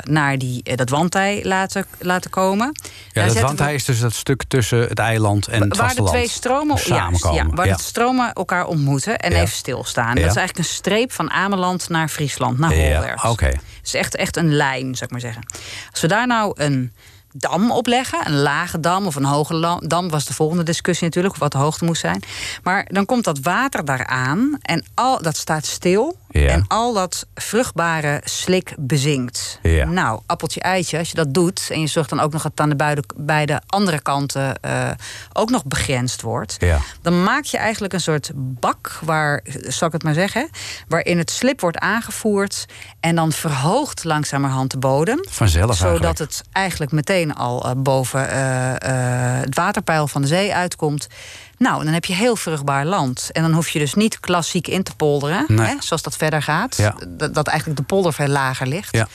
naar die, eh, dat wandtij laten, laten komen. Ja, dat we- is dus dat stuk tussen het eiland en het waar de vasteland. twee stromen juist, samenkomen. ja, waar ja. de stromen elkaar ontmoeten en Ja. even stilstaan. Dat is eigenlijk een streep van Ameland naar Friesland, naar Ja, Holwerd. oké. Het is echt, echt een lijn, zou ik maar zeggen. Als we daar nou een dam opleggen, een lage dam of een hoge dam, was de volgende discussie natuurlijk, wat de hoogte moest zijn. Maar dan komt dat water daaraan en al dat staat stil. Ja. En al dat vruchtbare slik bezinkt. Ja. Nou, appeltje eitje, als je dat doet en je zorgt dan ook nog dat het aan de beide, beide andere kanten eh, ook nog begrensd wordt, Ja. dan maak je eigenlijk een soort bak waar, zal ik het maar zeggen, waarin het slip wordt aangevoerd en dan verhoogt langzamerhand de bodem. Vanzelf Zodat eigenlijk. het eigenlijk meteen al eh, boven eh, het waterpeil van de zee uitkomt. Nou, dan heb je heel vruchtbaar land. En dan hoef je dus niet klassiek in te polderen, Nee. hè, zoals dat verder gaat. Ja. Dat, dat eigenlijk de polder veel lager ligt. Ja.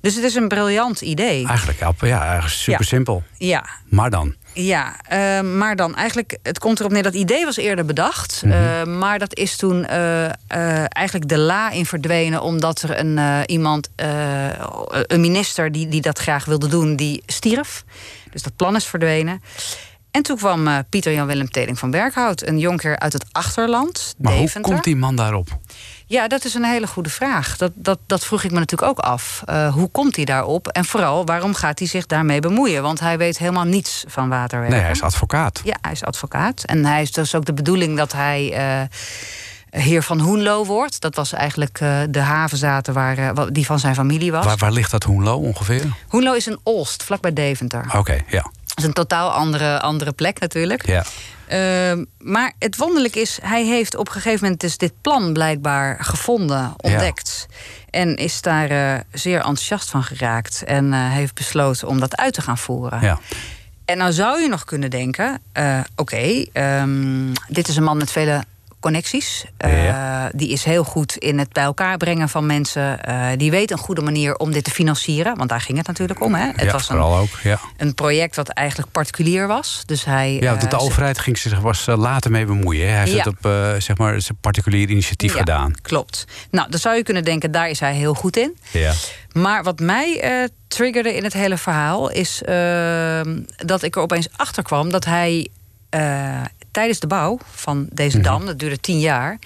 Dus het is een briljant idee. Eigenlijk, ja, eigenlijk super simpel. Ja, Maar dan? Ja, eh, maar dan eigenlijk, het komt erop neer dat idee was eerder bedacht. Mhm. eh, maar dat is toen eh, eigenlijk de la in verdwenen, omdat er een, iemand, een minister die, die dat graag wilde doen, die stierf. Dus dat plan is verdwenen. En toen kwam eh, Pieter Jan Willem Teling van Berkhout, een jonker uit het achterland, Maar hoe komt die man daarop? Ja, dat is een hele goede vraag. Dat, dat, dat vroeg ik me natuurlijk ook af. Eh, hoe komt hij daarop? En vooral, waarom gaat hij zich daarmee bemoeien? Want hij weet helemaal niets van waterwerken. Nee, hij is advocaat. Ja, hij is advocaat. En hij is dus ook de bedoeling dat hij eh, heer van Hoenlo wordt. Dat was eigenlijk de havenzaten waar, die van zijn familie was. Waar, waar ligt dat Hoenlo ongeveer? Hoenlo is een Olst, vlakbij Deventer. Oké, ja. Is een totaal andere, andere plek natuurlijk. ja. Ehm, maar het wonderlijk is, hij heeft op een gegeven moment dus dit plan blijkbaar gevonden, ontdekt. En is daar eh, zeer enthousiast van geraakt. En eh, heeft besloten om dat uit te gaan voeren. ja. En nou zou je nog kunnen denken: eh, oké, ehm, dit is een man met vele connecties. Eh. Die is heel goed in het bij elkaar brengen van mensen. Eh, die weet een goede manier om dit te financieren. Want daar ging het natuurlijk om. Hè? Het ja, was een, vooral ook. Ja, een project wat eigenlijk particulier was. Dus hij. ja eh, de, overheid ging zich was later mee bemoeien. hè. Hij heeft het op zeg maar, zijn particulier initiatief Ja, gedaan. Klopt. Nou, dan zou je kunnen denken, daar is hij heel goed in. Ja. Maar wat mij triggerde in het hele verhaal is ehm, dat ik er opeens achter kwam dat hij eh, tijdens de bouw van deze Mhm. dam, dat duurde tien jaar,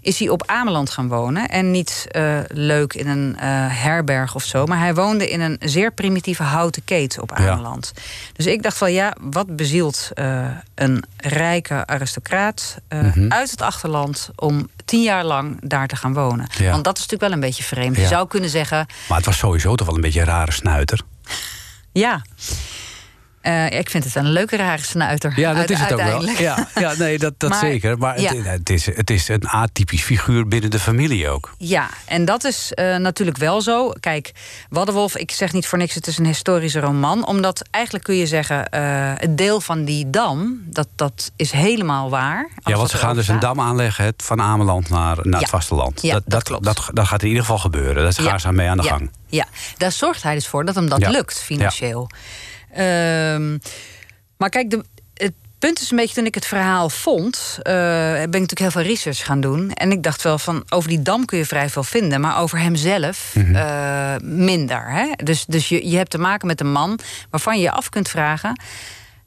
is hij op Ameland gaan wonen. En niet eh, leuk in een eh, herberg of zo, maar hij woonde in een zeer primitieve houten keet op Ja. Ameland. Dus ik dacht van ja, wat bezielt eh, een rijke aristocraat Mhm. uit het achterland om tien jaar lang daar te gaan wonen? Ja. Want dat is natuurlijk wel een beetje vreemd. Je zou kunnen zeggen, Maar het was sowieso toch wel een beetje een rare snuiter. ja. Eh, ik vind het een leuke rare snuiter. Ja, dat is het ook wel. Ja, ja nee, dat, dat Maar- zeker. Maar ja. het, het, is, het is een atypisch figuur binnen de familie ook. Ja, en dat is eh, natuurlijk wel zo. Kijk, Waddenwolf, ik zeg niet voor niks, het is een historische roman. Omdat eigenlijk kun je zeggen, eh, het deel van die dam, dat, dat is helemaal waar. Ja, want ze gaan dus een dam aanleggen van Ameland naar, naar Ja. het vasteland. Ja, dat dat, klopt. Dat, dat gaat in ieder geval gebeuren. Daar gaan ze aan mee aan de gang. Ja, daar zorgt hij dus voor dat hem dat lukt financieel. Ehm, maar kijk, de, het punt is een beetje toen ik het verhaal vond, eh, ben ik natuurlijk heel veel research gaan doen. En ik dacht wel van over die dam kun je vrij veel vinden, maar over hemzelf Mhm. eh, minder. Hè? Dus, dus je, je hebt te maken met een man waarvan je je af kunt vragen: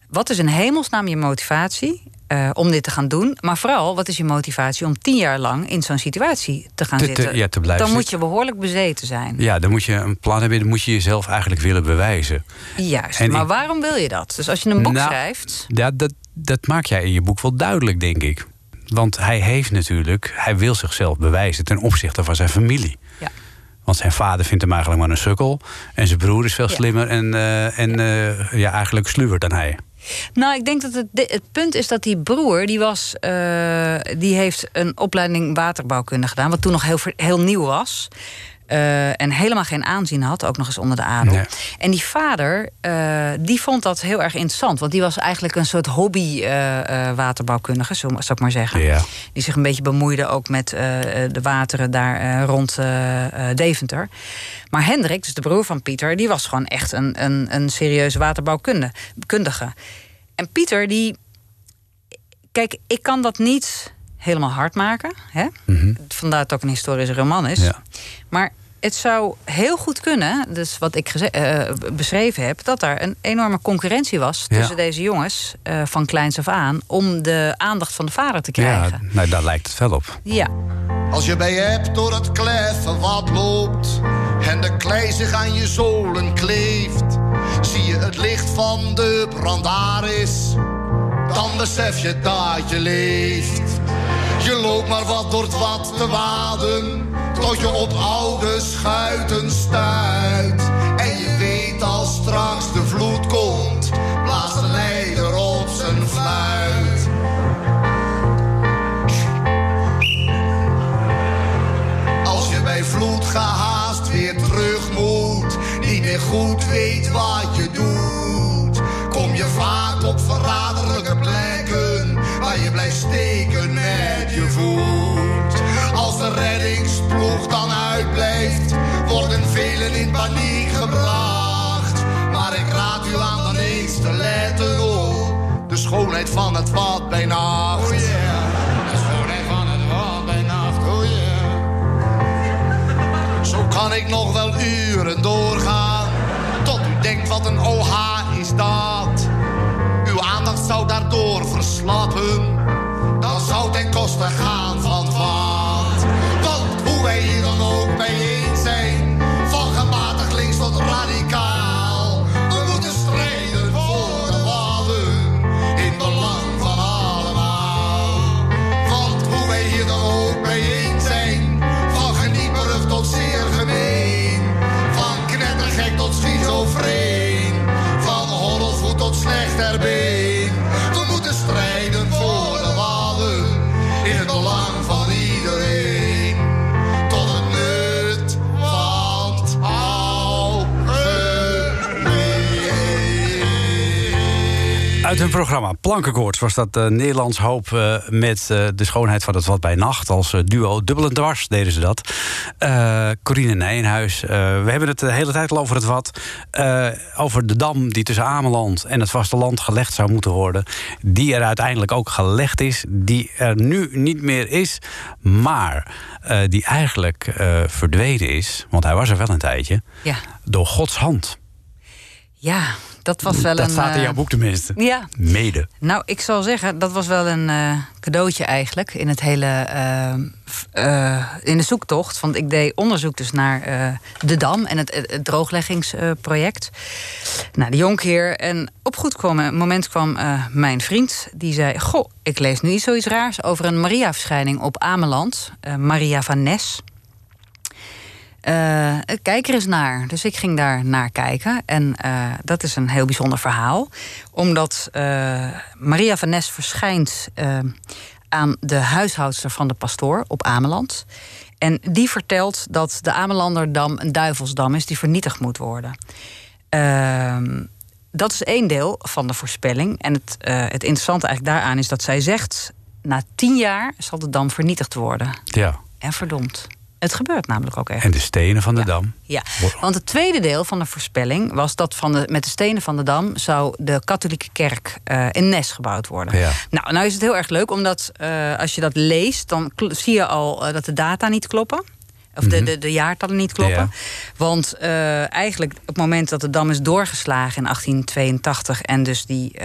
wat is in hemelsnaam je motivatie? Eh, om dit te gaan doen. Maar vooral, wat is je motivatie om tien jaar lang in zo'n situatie te gaan Te- te- zitten? ja, te blijven Dan moet je behoorlijk bezeten zijn. Ja, dan moet je een plan hebben. Dan moet je jezelf eigenlijk willen bewijzen. Juist, En maar ik- waarom wil je dat? Dus als je een boek Nou, schrijft... Ja, dat, dat maak jij in je boek wel duidelijk, denk ik. Want hij heeft natuurlijk, hij wil zichzelf bewijzen ten opzichte van zijn familie. Ja. Want zijn vader vindt hem eigenlijk maar een sukkel. En zijn broer is veel Ja. slimmer en, eh, en eh, ja, eigenlijk sluwer dan hij. Nou, ik denk dat het, het punt is dat die broer... die, was, eh, die heeft een opleiding waterbouwkunde gedaan... wat toen nog heel, heel nieuw was... eh, en helemaal geen aanzien had, ook nog eens onder de adel. Nee. En die vader, eh, die vond dat heel erg interessant. Want die was eigenlijk een soort hobby eh, waterbouwkundige, zo- zou ik maar zeggen. Ja. Die zich een beetje bemoeide ook met de wateren daar rond Deventer. Maar Hendrik, dus de broer van Pieter, die was gewoon echt een, een, een serieuze waterbouwkundige. En Pieter, die. Kijk, ik kan dat niet helemaal hard maken. Hè? Vandaar dat het ook een historische roman is. Mhm. Ja. Maar het zou heel goed kunnen, dus wat ik geze- eh, beschreven heb, dat daar een enorme concurrentie was Ja. tussen deze jongens eh, van kleins af aan om de aandacht van de vader te Ja, krijgen. nou, daar lijkt het wel op. Ja. Als je bij je hebt door het kleffen wat loopt en de klei zich aan je zolen kleeft, zie je het licht van de brandaris, dan besef je dat je leeft. Je loopt maar wat door het wat te waden, tot je op oude schuiten stuit. En je weet als straks de vloed komt, blaast de leider op zijn fluit. Als je bij vloed gehaast weer terug moet, niet meer goed weet wat je doet, kom je vaak op verraderlijke plekken waar je blijft steken met je voet. Als de reddingsploeg dan uitblijft, worden velen in paniek gebracht. Maar ik raad u aan dan eens te letten op de schoonheid van het wat bij nacht. Oh yeah. De schoonheid van het wat bij nacht, oh yeah. Zo kan ik nog wel uren doorgaan. Tot u denkt wat een OH is dat. Uw aandacht zou daardoor verslappen. Hun programma Plankenkoorts was dat eh, Nederlands Hoop eh, met eh, de schoonheid van het Wat bij Nacht. Als duo dubbel en dwars deden ze dat. Corine Nijenhuis. we hebben het de hele tijd al over het Wat. over de dam die tussen Ameland en het vasteland gelegd zou moeten worden. Die er uiteindelijk ook gelegd is. Die er nu niet meer is. Maar die eigenlijk verdwenen is. Want hij was er wel een tijdje. Ja. Door Gods hand. Ja, dat was wel dat een... staat in eh, jouw boek tenminste. Ja, Mede. Nou, ik zal zeggen, dat was wel een eh, cadeautje eigenlijk in het hele eh, in de zoektocht. Want ik deed onderzoek dus naar de dam en het, droogleggingsproject. nou, de jonkheer. En op goed kwam, moment kwam mijn vriend. Die zei: Goh, ik lees nu iets zoiets raars over een Maria-verschijning op Ameland. Maria van Nes. Eh, kijk er eens naar. Dus ik ging daar naar kijken. En eh, dat is een heel bijzonder verhaal. Omdat eh, Maria van Nes verschijnt aan de huishoudster van de pastoor op Ameland. En die vertelt dat de Amelanderdam een duivelsdam is die vernietigd moet worden. Ehm, dat is één deel van de voorspelling. En het, het interessante eigenlijk daaraan is dat zij zegt... na tien jaar zal de dam vernietigd worden. Ja. En verdomd. Het gebeurt namelijk ook echt. En de stenen van de dam. Ja, want het tweede deel van de voorspelling was dat van de, met de stenen van de dam zou de katholieke kerk eh, in Nes gebouwd worden. Ja. Nou, nou is het heel erg leuk, omdat eh, als je dat leest, dan zie je al eh, dat de data niet kloppen. Of de, de, de jaartallen niet kloppen. Ja. Want eigenlijk op het moment dat de dam is doorgeslagen in 1882... en dus die,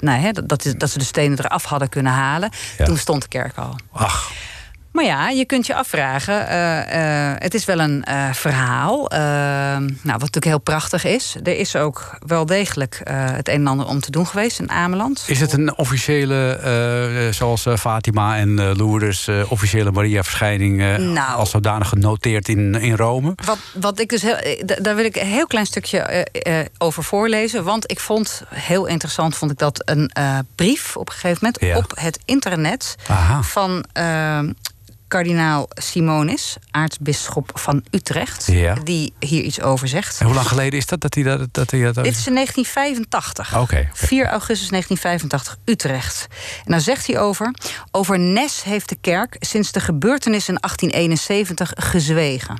nou, hè, dat, dat, is- dat ze de stenen eraf hadden kunnen halen... Ja. toen stond de kerk al. Ach, Maar ja, je kunt je afvragen. eh, eh, het is wel een eh, verhaal. nou, wat natuurlijk heel prachtig is. Er is ook wel degelijk het een en ander om te doen geweest in Ameland. is het een officiële, zoals Fatima en Lourdes, officiële Maria-verschijning Nou. als zodanig genoteerd in, in Rome? Wat, wat ik dus heel, da- daar wil ik een heel klein stukje over voorlezen. Want ik vond heel interessant vond ik dat een brief op een gegeven moment Ja. op het internet Aha. van eh, kardinaal Simonis, aartsbisschop van Utrecht, Ja. die hier iets over zegt. En hoe lang geleden is dat dat hij dat, dat, hij dat Dit is in 1985. Oké, oké. 4 augustus 1985, Utrecht. En daar zegt hij over... Over Nes heeft de kerk sinds de gebeurtenis in 1871 gezwegen.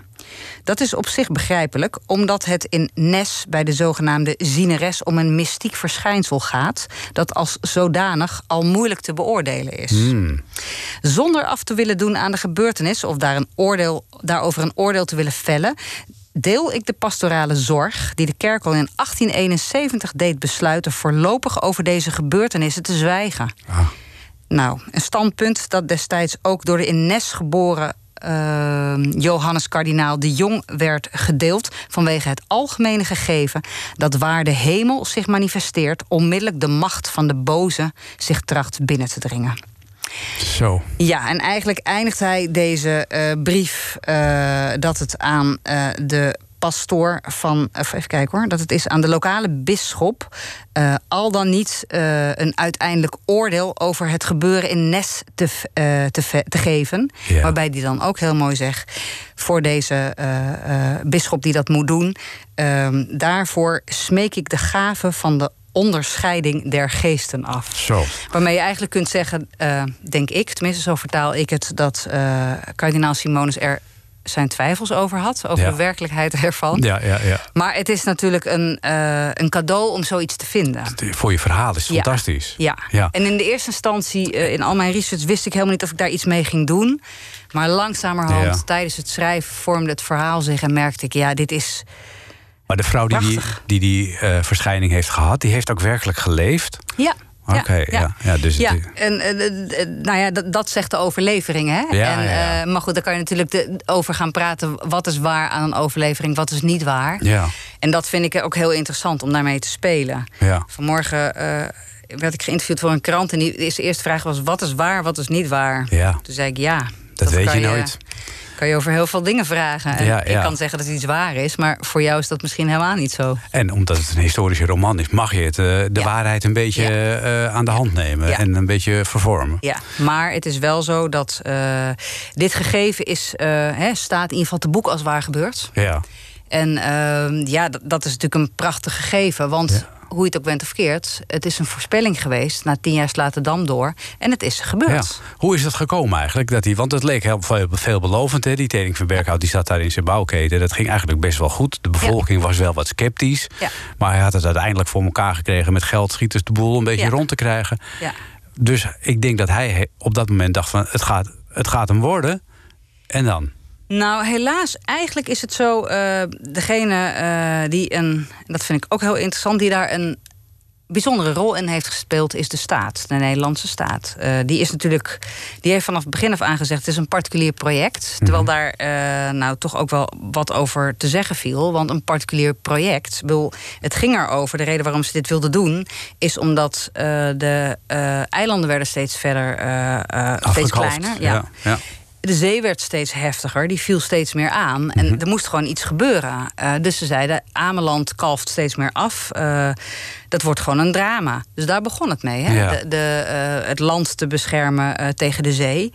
Dat is op zich begrijpelijk, omdat het in Nes bij de zogenaamde zieneres om een mystiek verschijnsel gaat, dat als zodanig al moeilijk te beoordelen is. Zonder af te willen doen aan de gebeurtenis of daar een oordeel, daarover een oordeel te willen vellen, deel ik de pastorale zorg die de kerk al in 1871 deed besluiten voorlopig over deze gebeurtenissen te zwijgen. Nou, een standpunt dat destijds ook door de in Nes geboren eh, Johannes Kardinaal de Jong werd gedeeld vanwege het algemene gegeven dat waar de hemel zich manifesteert, onmiddellijk de macht van de boze zich tracht binnen te dringen. Zo. Ja, en eigenlijk eindigt hij deze eh, brief eh, dat het aan eh, de pastoor van, of even kijken hoor, dat het is aan de lokale bisschop eh, al dan niet eh, een uiteindelijk oordeel over het gebeuren in Nes te, eh, te, te geven. Ja. Waarbij die dan ook heel mooi zegt voor deze eh, eh, bisschop die dat moet doen, ehm, daarvoor smeek ik de gave van de onderscheiding der geesten af. Zo. Waarmee je eigenlijk kunt zeggen, eh, denk ik, tenminste zo vertaal ik het, dat eh, kardinaal Simonis er zijn twijfels over had. Over Ja. de werkelijkheid ervan. Ja, ja, ja. Maar het is natuurlijk een, eh, een cadeau om zoiets te vinden. Voor je verhaal is het Ja. fantastisch. Ja. Ja. en in de eerste instantie, eh, in al mijn research, wist ik helemaal niet of ik daar iets mee ging doen. Maar langzamerhand, Ja. tijdens het schrijven, vormde het verhaal zich en merkte ik, ja, dit is. Maar de vrouw die Prachtig. die, die eh, verschijning heeft gehad, die heeft ook werkelijk geleefd. Ja. Oké, ja. ja. dus ja, het- en eh, eh, nou ja, dat, dat zegt de overlevering. Hè? Ja, en, ja, ja. eh, maar goed, daar kan je natuurlijk de- over gaan praten. Wat is waar aan een overlevering, wat is niet waar? ja, En dat vind ik ook heel interessant om daarmee te spelen. ja. Vanmorgen werd ik geïnterviewd voor een krant. En die de eerste vraag was: wat is waar, wat is niet waar? Ja. Toen zei ik ja. Dat, weet je nooit. Kan je over heel veel dingen vragen. En Ja, Ik kan zeggen dat iets waar is, maar voor jou is dat misschien helemaal niet zo. En omdat het een historische roman is, mag je het, eh, de Ja. waarheid een beetje eh, aan de hand nemen en een beetje vervormen. Ja, maar het is wel zo dat eh, dit gegeven is, hè, staat in ieder geval te boek als waar gebeurd. Ja, En ehm, ja, dat, dat is natuurlijk een prachtig gegeven. Want Ja. Hoe je het ook bent of keert, het is een voorspelling geweest. Na tien jaar slaat de dam door. En het is ja. gebeurd. Hoe is dat gekomen eigenlijk? Dat die, want het leek heel veel- veelbelovend. Hè? Die Teding van Berkhout die zat daar in zijn bouwketen. Dat ging eigenlijk best wel goed. De bevolking was wel wat sceptisch. Ja. Maar hij had het uiteindelijk voor elkaar gekregen met geldschieters de boel een beetje Ja. rond te krijgen. Ja. Dus ik denk dat hij op dat moment dacht van het gaat, het gaat hem worden. En dan? Nou, helaas, eigenlijk is het zo. eh, degene eh, die een, en dat vind ik ook heel interessant, die daar een bijzondere rol in heeft gespeeld, is de staat, de Nederlandse staat. Eh, die is natuurlijk, die heeft vanaf het begin af aan gezegd: het is een particulier project. Terwijl daar nou toch ook wel wat over te zeggen viel. Want een particulier project, bedoel, het ging erover. De reden waarom ze dit wilden doen, is omdat de eilanden werden steeds verder, steeds kleiner. Ja. Ja. De zee werd steeds heftiger, die viel steeds meer aan. En Mhm. er moest gewoon iets gebeuren. Eh, dus ze zeiden, Ameland kalft steeds meer af. Eh, dat wordt gewoon een drama. Dus daar begon het mee. Hè? Ja. De, de, eh, het land te beschermen tegen de zee.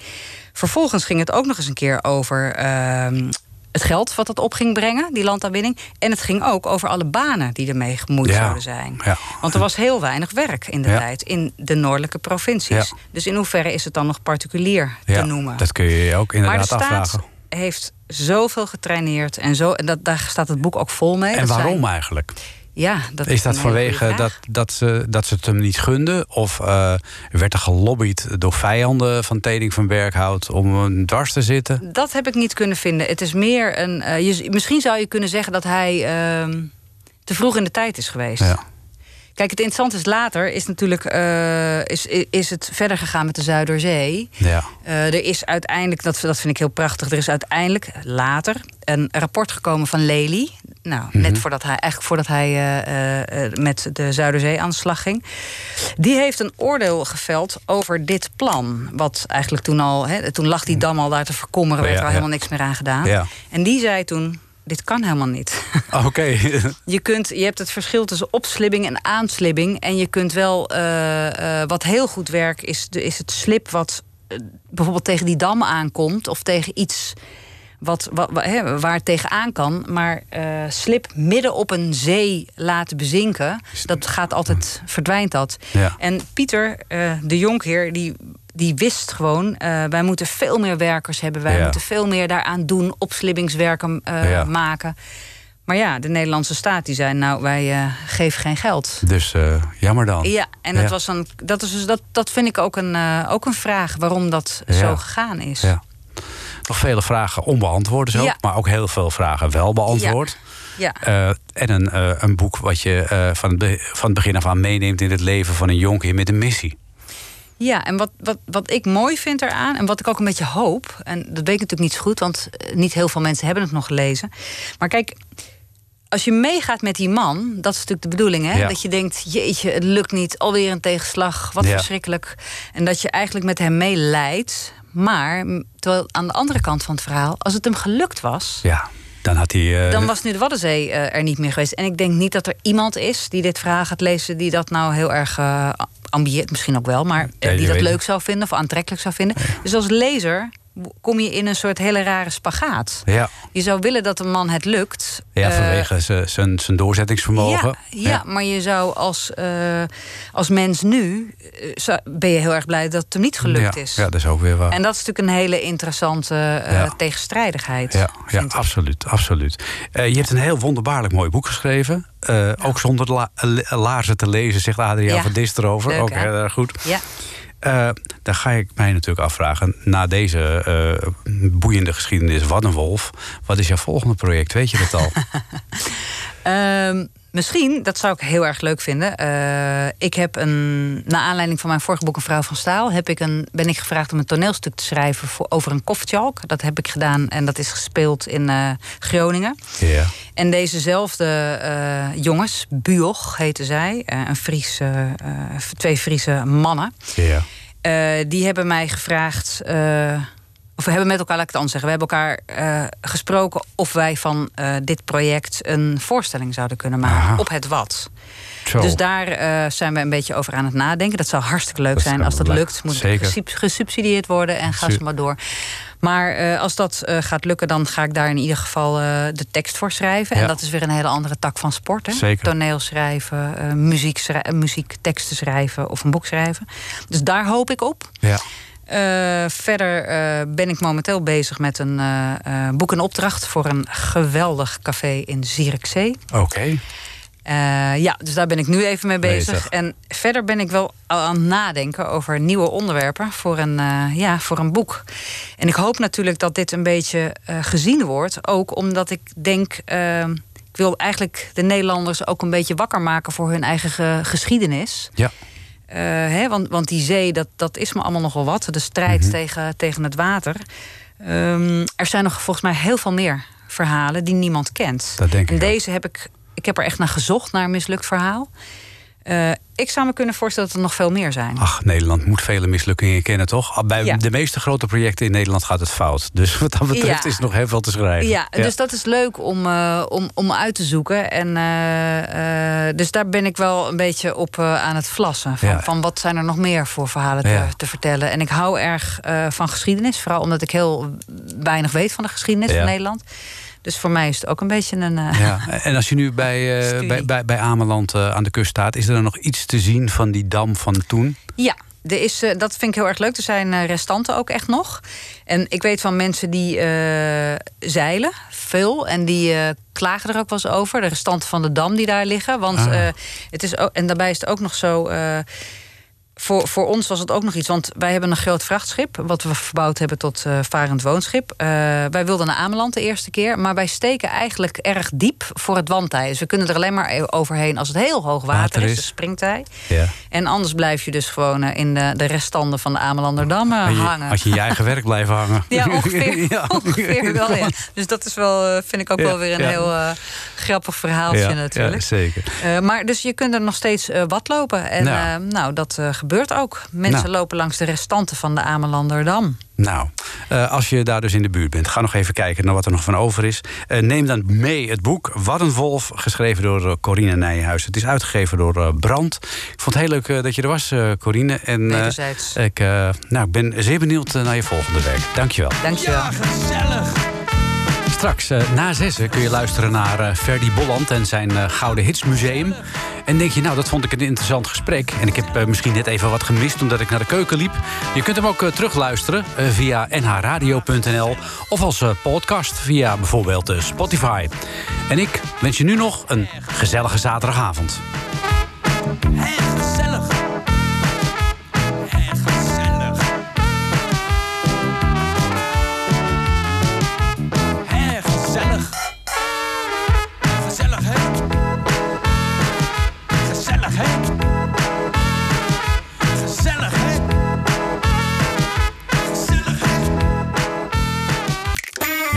Vervolgens ging het ook nog eens een keer over... het geld wat dat op ging brengen, die landaanwinning. En het ging ook over alle banen die ermee gemoeid Ja. zouden zijn. Ja. Want er was heel weinig werk in de Ja. tijd in de noordelijke provincies. Dus in hoeverre is het dan nog particulier te Ja, noemen? Dat kun je je ook Maar de inderdaad staat afvragen. heeft zoveel getraineerd en zo. En dat, daar staat het boek ook vol mee. En Dat waarom zijn- eigenlijk? Ja, dat Is dat vanwege dat, dat, ze, dat ze het hem niet gunden? Of eh, werd er gelobbyd door vijanden van Teding van Berkhout om hem dwars te zitten? Dat heb ik niet kunnen vinden. Het is meer een. eh, je, misschien zou je kunnen zeggen dat hij ehm, te vroeg in de tijd is geweest. Ja. Kijk, het interessante is later is natuurlijk eh, is, is het verder gegaan met de Zuiderzee. Ja. Eh, er is uiteindelijk, dat, dat vind ik heel prachtig, er is uiteindelijk later een rapport gekomen van Lely. Nou, net voordat hij, eigenlijk voordat hij eh, met de Zuiderzee aan de slag ging. Die heeft een oordeel geveld over dit plan. Wat eigenlijk toen al, hè, toen lag die dam al daar te verkommeren, werd er al helemaal niks meer aan gedaan. Ja. En die zei toen. Dit kan helemaal niet. Oké. Je, kunt, je hebt het verschil tussen opslibbing en aanslibbing. En je kunt wel, eh, eh, wat heel goed werkt, is, de, is het slip wat eh, bijvoorbeeld tegen die dam aankomt. Of tegen iets wat, wat, waar het tegenaan kan. Maar eh, slip midden op een zee laten bezinken, dat gaat altijd, verdwijnt dat. Ja. En Pieter, eh, de jonkheer, die, die wist gewoon... eh, wij moeten veel meer werkers hebben. Wij Ja. moeten veel meer daaraan doen, opslibbingswerken Ja. maken. Maar ja, de Nederlandse staat die zei... nou, wij geven geen geld. Dus jammer dan. Ja, en dat, Ja. Was een, dat, is dus, dat, dat vind ik ook een, ook een vraag... waarom dat zo gegaan is. Ja. Nog vele vragen onbeantwoord is ook, Ja. maar ook heel veel vragen wel beantwoord. Ja. Eh, en een, eh, een boek wat je eh, van, het van het begin af aan meeneemt in het leven van een jonkheer met een missie. Ja, en wat, wat, wat ik mooi vind eraan, en wat ik ook een beetje hoop, en dat weet ik natuurlijk niet zo goed, want niet heel veel mensen hebben het nog gelezen. Maar kijk, als je meegaat met die man, dat is natuurlijk de bedoeling, hè? Ja. Dat je denkt, jeetje, het lukt niet, alweer een tegenslag, wat Ja. verschrikkelijk. En dat je eigenlijk met hem meeleidt. Maar terwijl aan de andere kant van het verhaal, als het hem gelukt was, Ja, dan had hij. eh, dan was nu de Waddenzee eh, er niet meer geweest. En ik denk niet dat er iemand is die dit verhaal gaat lezen... die dat nou heel erg eh ambieert, misschien ook wel... maar Ja, die dat leuk zou vinden of aantrekkelijk zou vinden. Dus als lezer kom je in een soort hele rare spagaat. Ja, Je zou willen dat een man het lukt. ja Eh, vanwege z'n- zijn, zijn doorzettingsvermogen. ja, ja, maar je zou als, eh, als mens nu... eh, zou- ben je heel erg blij dat het hem niet gelukt ja, is. Ja, dat is ook weer waar. En dat is natuurlijk een hele interessante tegenstrijdigheid. Ja, ja absoluut. absoluut. Je hebt een heel wonderbaarlijk mooi boek geschreven. Ook zonder la- la- laarzen te lezen, zegt Adriaan van Dist erover. Leuk, ook heel erg goed. Ja. Eh, dan ga ik mij natuurlijk afvragen, na deze eh, boeiende geschiedenis Waddenwolf... wat is jouw volgende project? Weet je dat al? Ehm, misschien, dat zou ik heel erg leuk vinden. Eh, ik heb een, naar aanleiding van mijn vorige boek Een Vrouw van Staal... Heb ik een, ben ik gevraagd om een toneelstuk te schrijven voor, over een koffietjalk. Dat heb ik gedaan en dat is gespeeld in eh, Groningen. En dezezelfde eh, jongens, Buog heten zij, een Friese, twee Friese mannen... die hebben mij gevraagd. Of we hebben met elkaar, laat ik het anders zeggen. We hebben elkaar eh, gesproken of wij van eh, dit project een voorstelling zouden kunnen maken. Aha. Op het wat. Zo. Dus daar eh, zijn we een beetje over aan het nadenken. Dat zou hartstikke leuk Dat zijn als dat leuk- lukt. Moet zeker. gesub- gesubsidieerd worden en ga ze maar door. Maar als dat gaat lukken, dan ga ik daar in ieder geval de tekst voor schrijven. Ja. En dat is weer een hele andere tak van sport. Hè? Zeker. Toneel schrijven, muziek, muziekteksten schrijven of een boek schrijven. Dus daar hoop ik op. ja. Eh, verder eh, ben ik momenteel bezig met een eh, boek en opdracht voor een geweldig café in Zierikzee. Oké. Ja, dus daar ben ik nu even mee bezig. Bezig. En verder ben ik wel aan het nadenken over nieuwe onderwerpen voor een, ja, voor een boek. En ik hoop natuurlijk dat dit een beetje gezien wordt. Ook omdat ik denk. ik wil eigenlijk de Nederlanders ook een beetje wakker maken voor hun eigen ge- geschiedenis. Ja. Eh, hè, want, want die zee, dat, dat is me allemaal nogal wat. De strijd tegen, tegen het water. Ehm, er zijn nog volgens mij heel veel meer verhalen die niemand kent. Dat denk en ik ook. deze heb ik, ik heb er echt naar gezocht, naar een mislukt verhaal. Eh, ik zou me kunnen voorstellen dat er nog veel meer zijn. Ach, Nederland moet vele mislukkingen kennen, toch? Ah, Bij Ja. de meeste grote projecten in Nederland gaat het fout. Dus wat dat betreft Ja. is nog heel veel te schrijven. Ja, dus dat is leuk om, eh, om, om uit te zoeken. En, eh, eh, dus daar ben ik wel een beetje op aan het vlassen. Van, van wat zijn er nog meer voor verhalen te, te vertellen. En ik hou erg van geschiedenis. Vooral omdat ik heel weinig weet van de geschiedenis van Nederland. Dus voor mij is het ook een beetje een... eh, Ja, en als je nu bij, eh, bij, bij, bij Ameland eh, aan de kust staat, is er dan nog iets te zien van die dam van toen? Ja, er is, dat vind ik heel erg leuk. Er zijn restanten ook echt nog. En ik weet van mensen die zeilen, veel. En die klagen er ook wel eens over. De restanten van de dam die daar liggen. Want Ah. het is ook, en daarbij is het ook nog zo. Voor, voor ons was het ook nog iets, want wij hebben een groot vrachtschip... wat we verbouwd hebben tot eh, varend woonschip. Eh, wij wilden naar Ameland de eerste keer... maar wij steken eigenlijk erg diep voor het wandtij. Dus we kunnen er alleen maar overheen als het heel hoog water, Water is, is. de springtij. Ja. En anders blijf je dus gewoon eh, in de, de restanden van de Amelanderdam hangen. Als je je eigen werk blijft hangen. Ja, ongeveer, Ja. ongeveer wel. Ja. Dus dat is wel, vind ik ook wel weer een heel grappig verhaaltje natuurlijk. Ja, zeker. Maar dus je kunt er nog steeds wat lopen. En eh, nou, dat eh, gebeurt ook. Mensen Nou. lopen langs de restanten van de Amelanderdam. Nou, eh, als je daar dus in de buurt bent, ga nog even kijken naar wat er nog van over is. Eh, neem dan mee het boek Waddenwolf, geschreven door eh, Corine Nijenhuis. Het is uitgegeven door eh, Brand. Ik vond het heel leuk eh, dat je er was, eh, Corine. En, eh, Wederzijds. ik, eh, nou, ik ben zeer benieuwd naar je volgende werk. Dankjewel. Dankjewel. Straks eh, na zessen kun je luisteren naar eh Ferdy Bolland en zijn eh, Gouden Hits Museum. En denk je, nou, dat vond ik een interessant gesprek. En ik heb misschien net even wat gemist omdat ik naar de keuken liep. Je kunt hem ook terugluisteren via nhradio.nl of als podcast via bijvoorbeeld Spotify. En ik wens je nu nog een gezellige zaterdagavond. gezellig.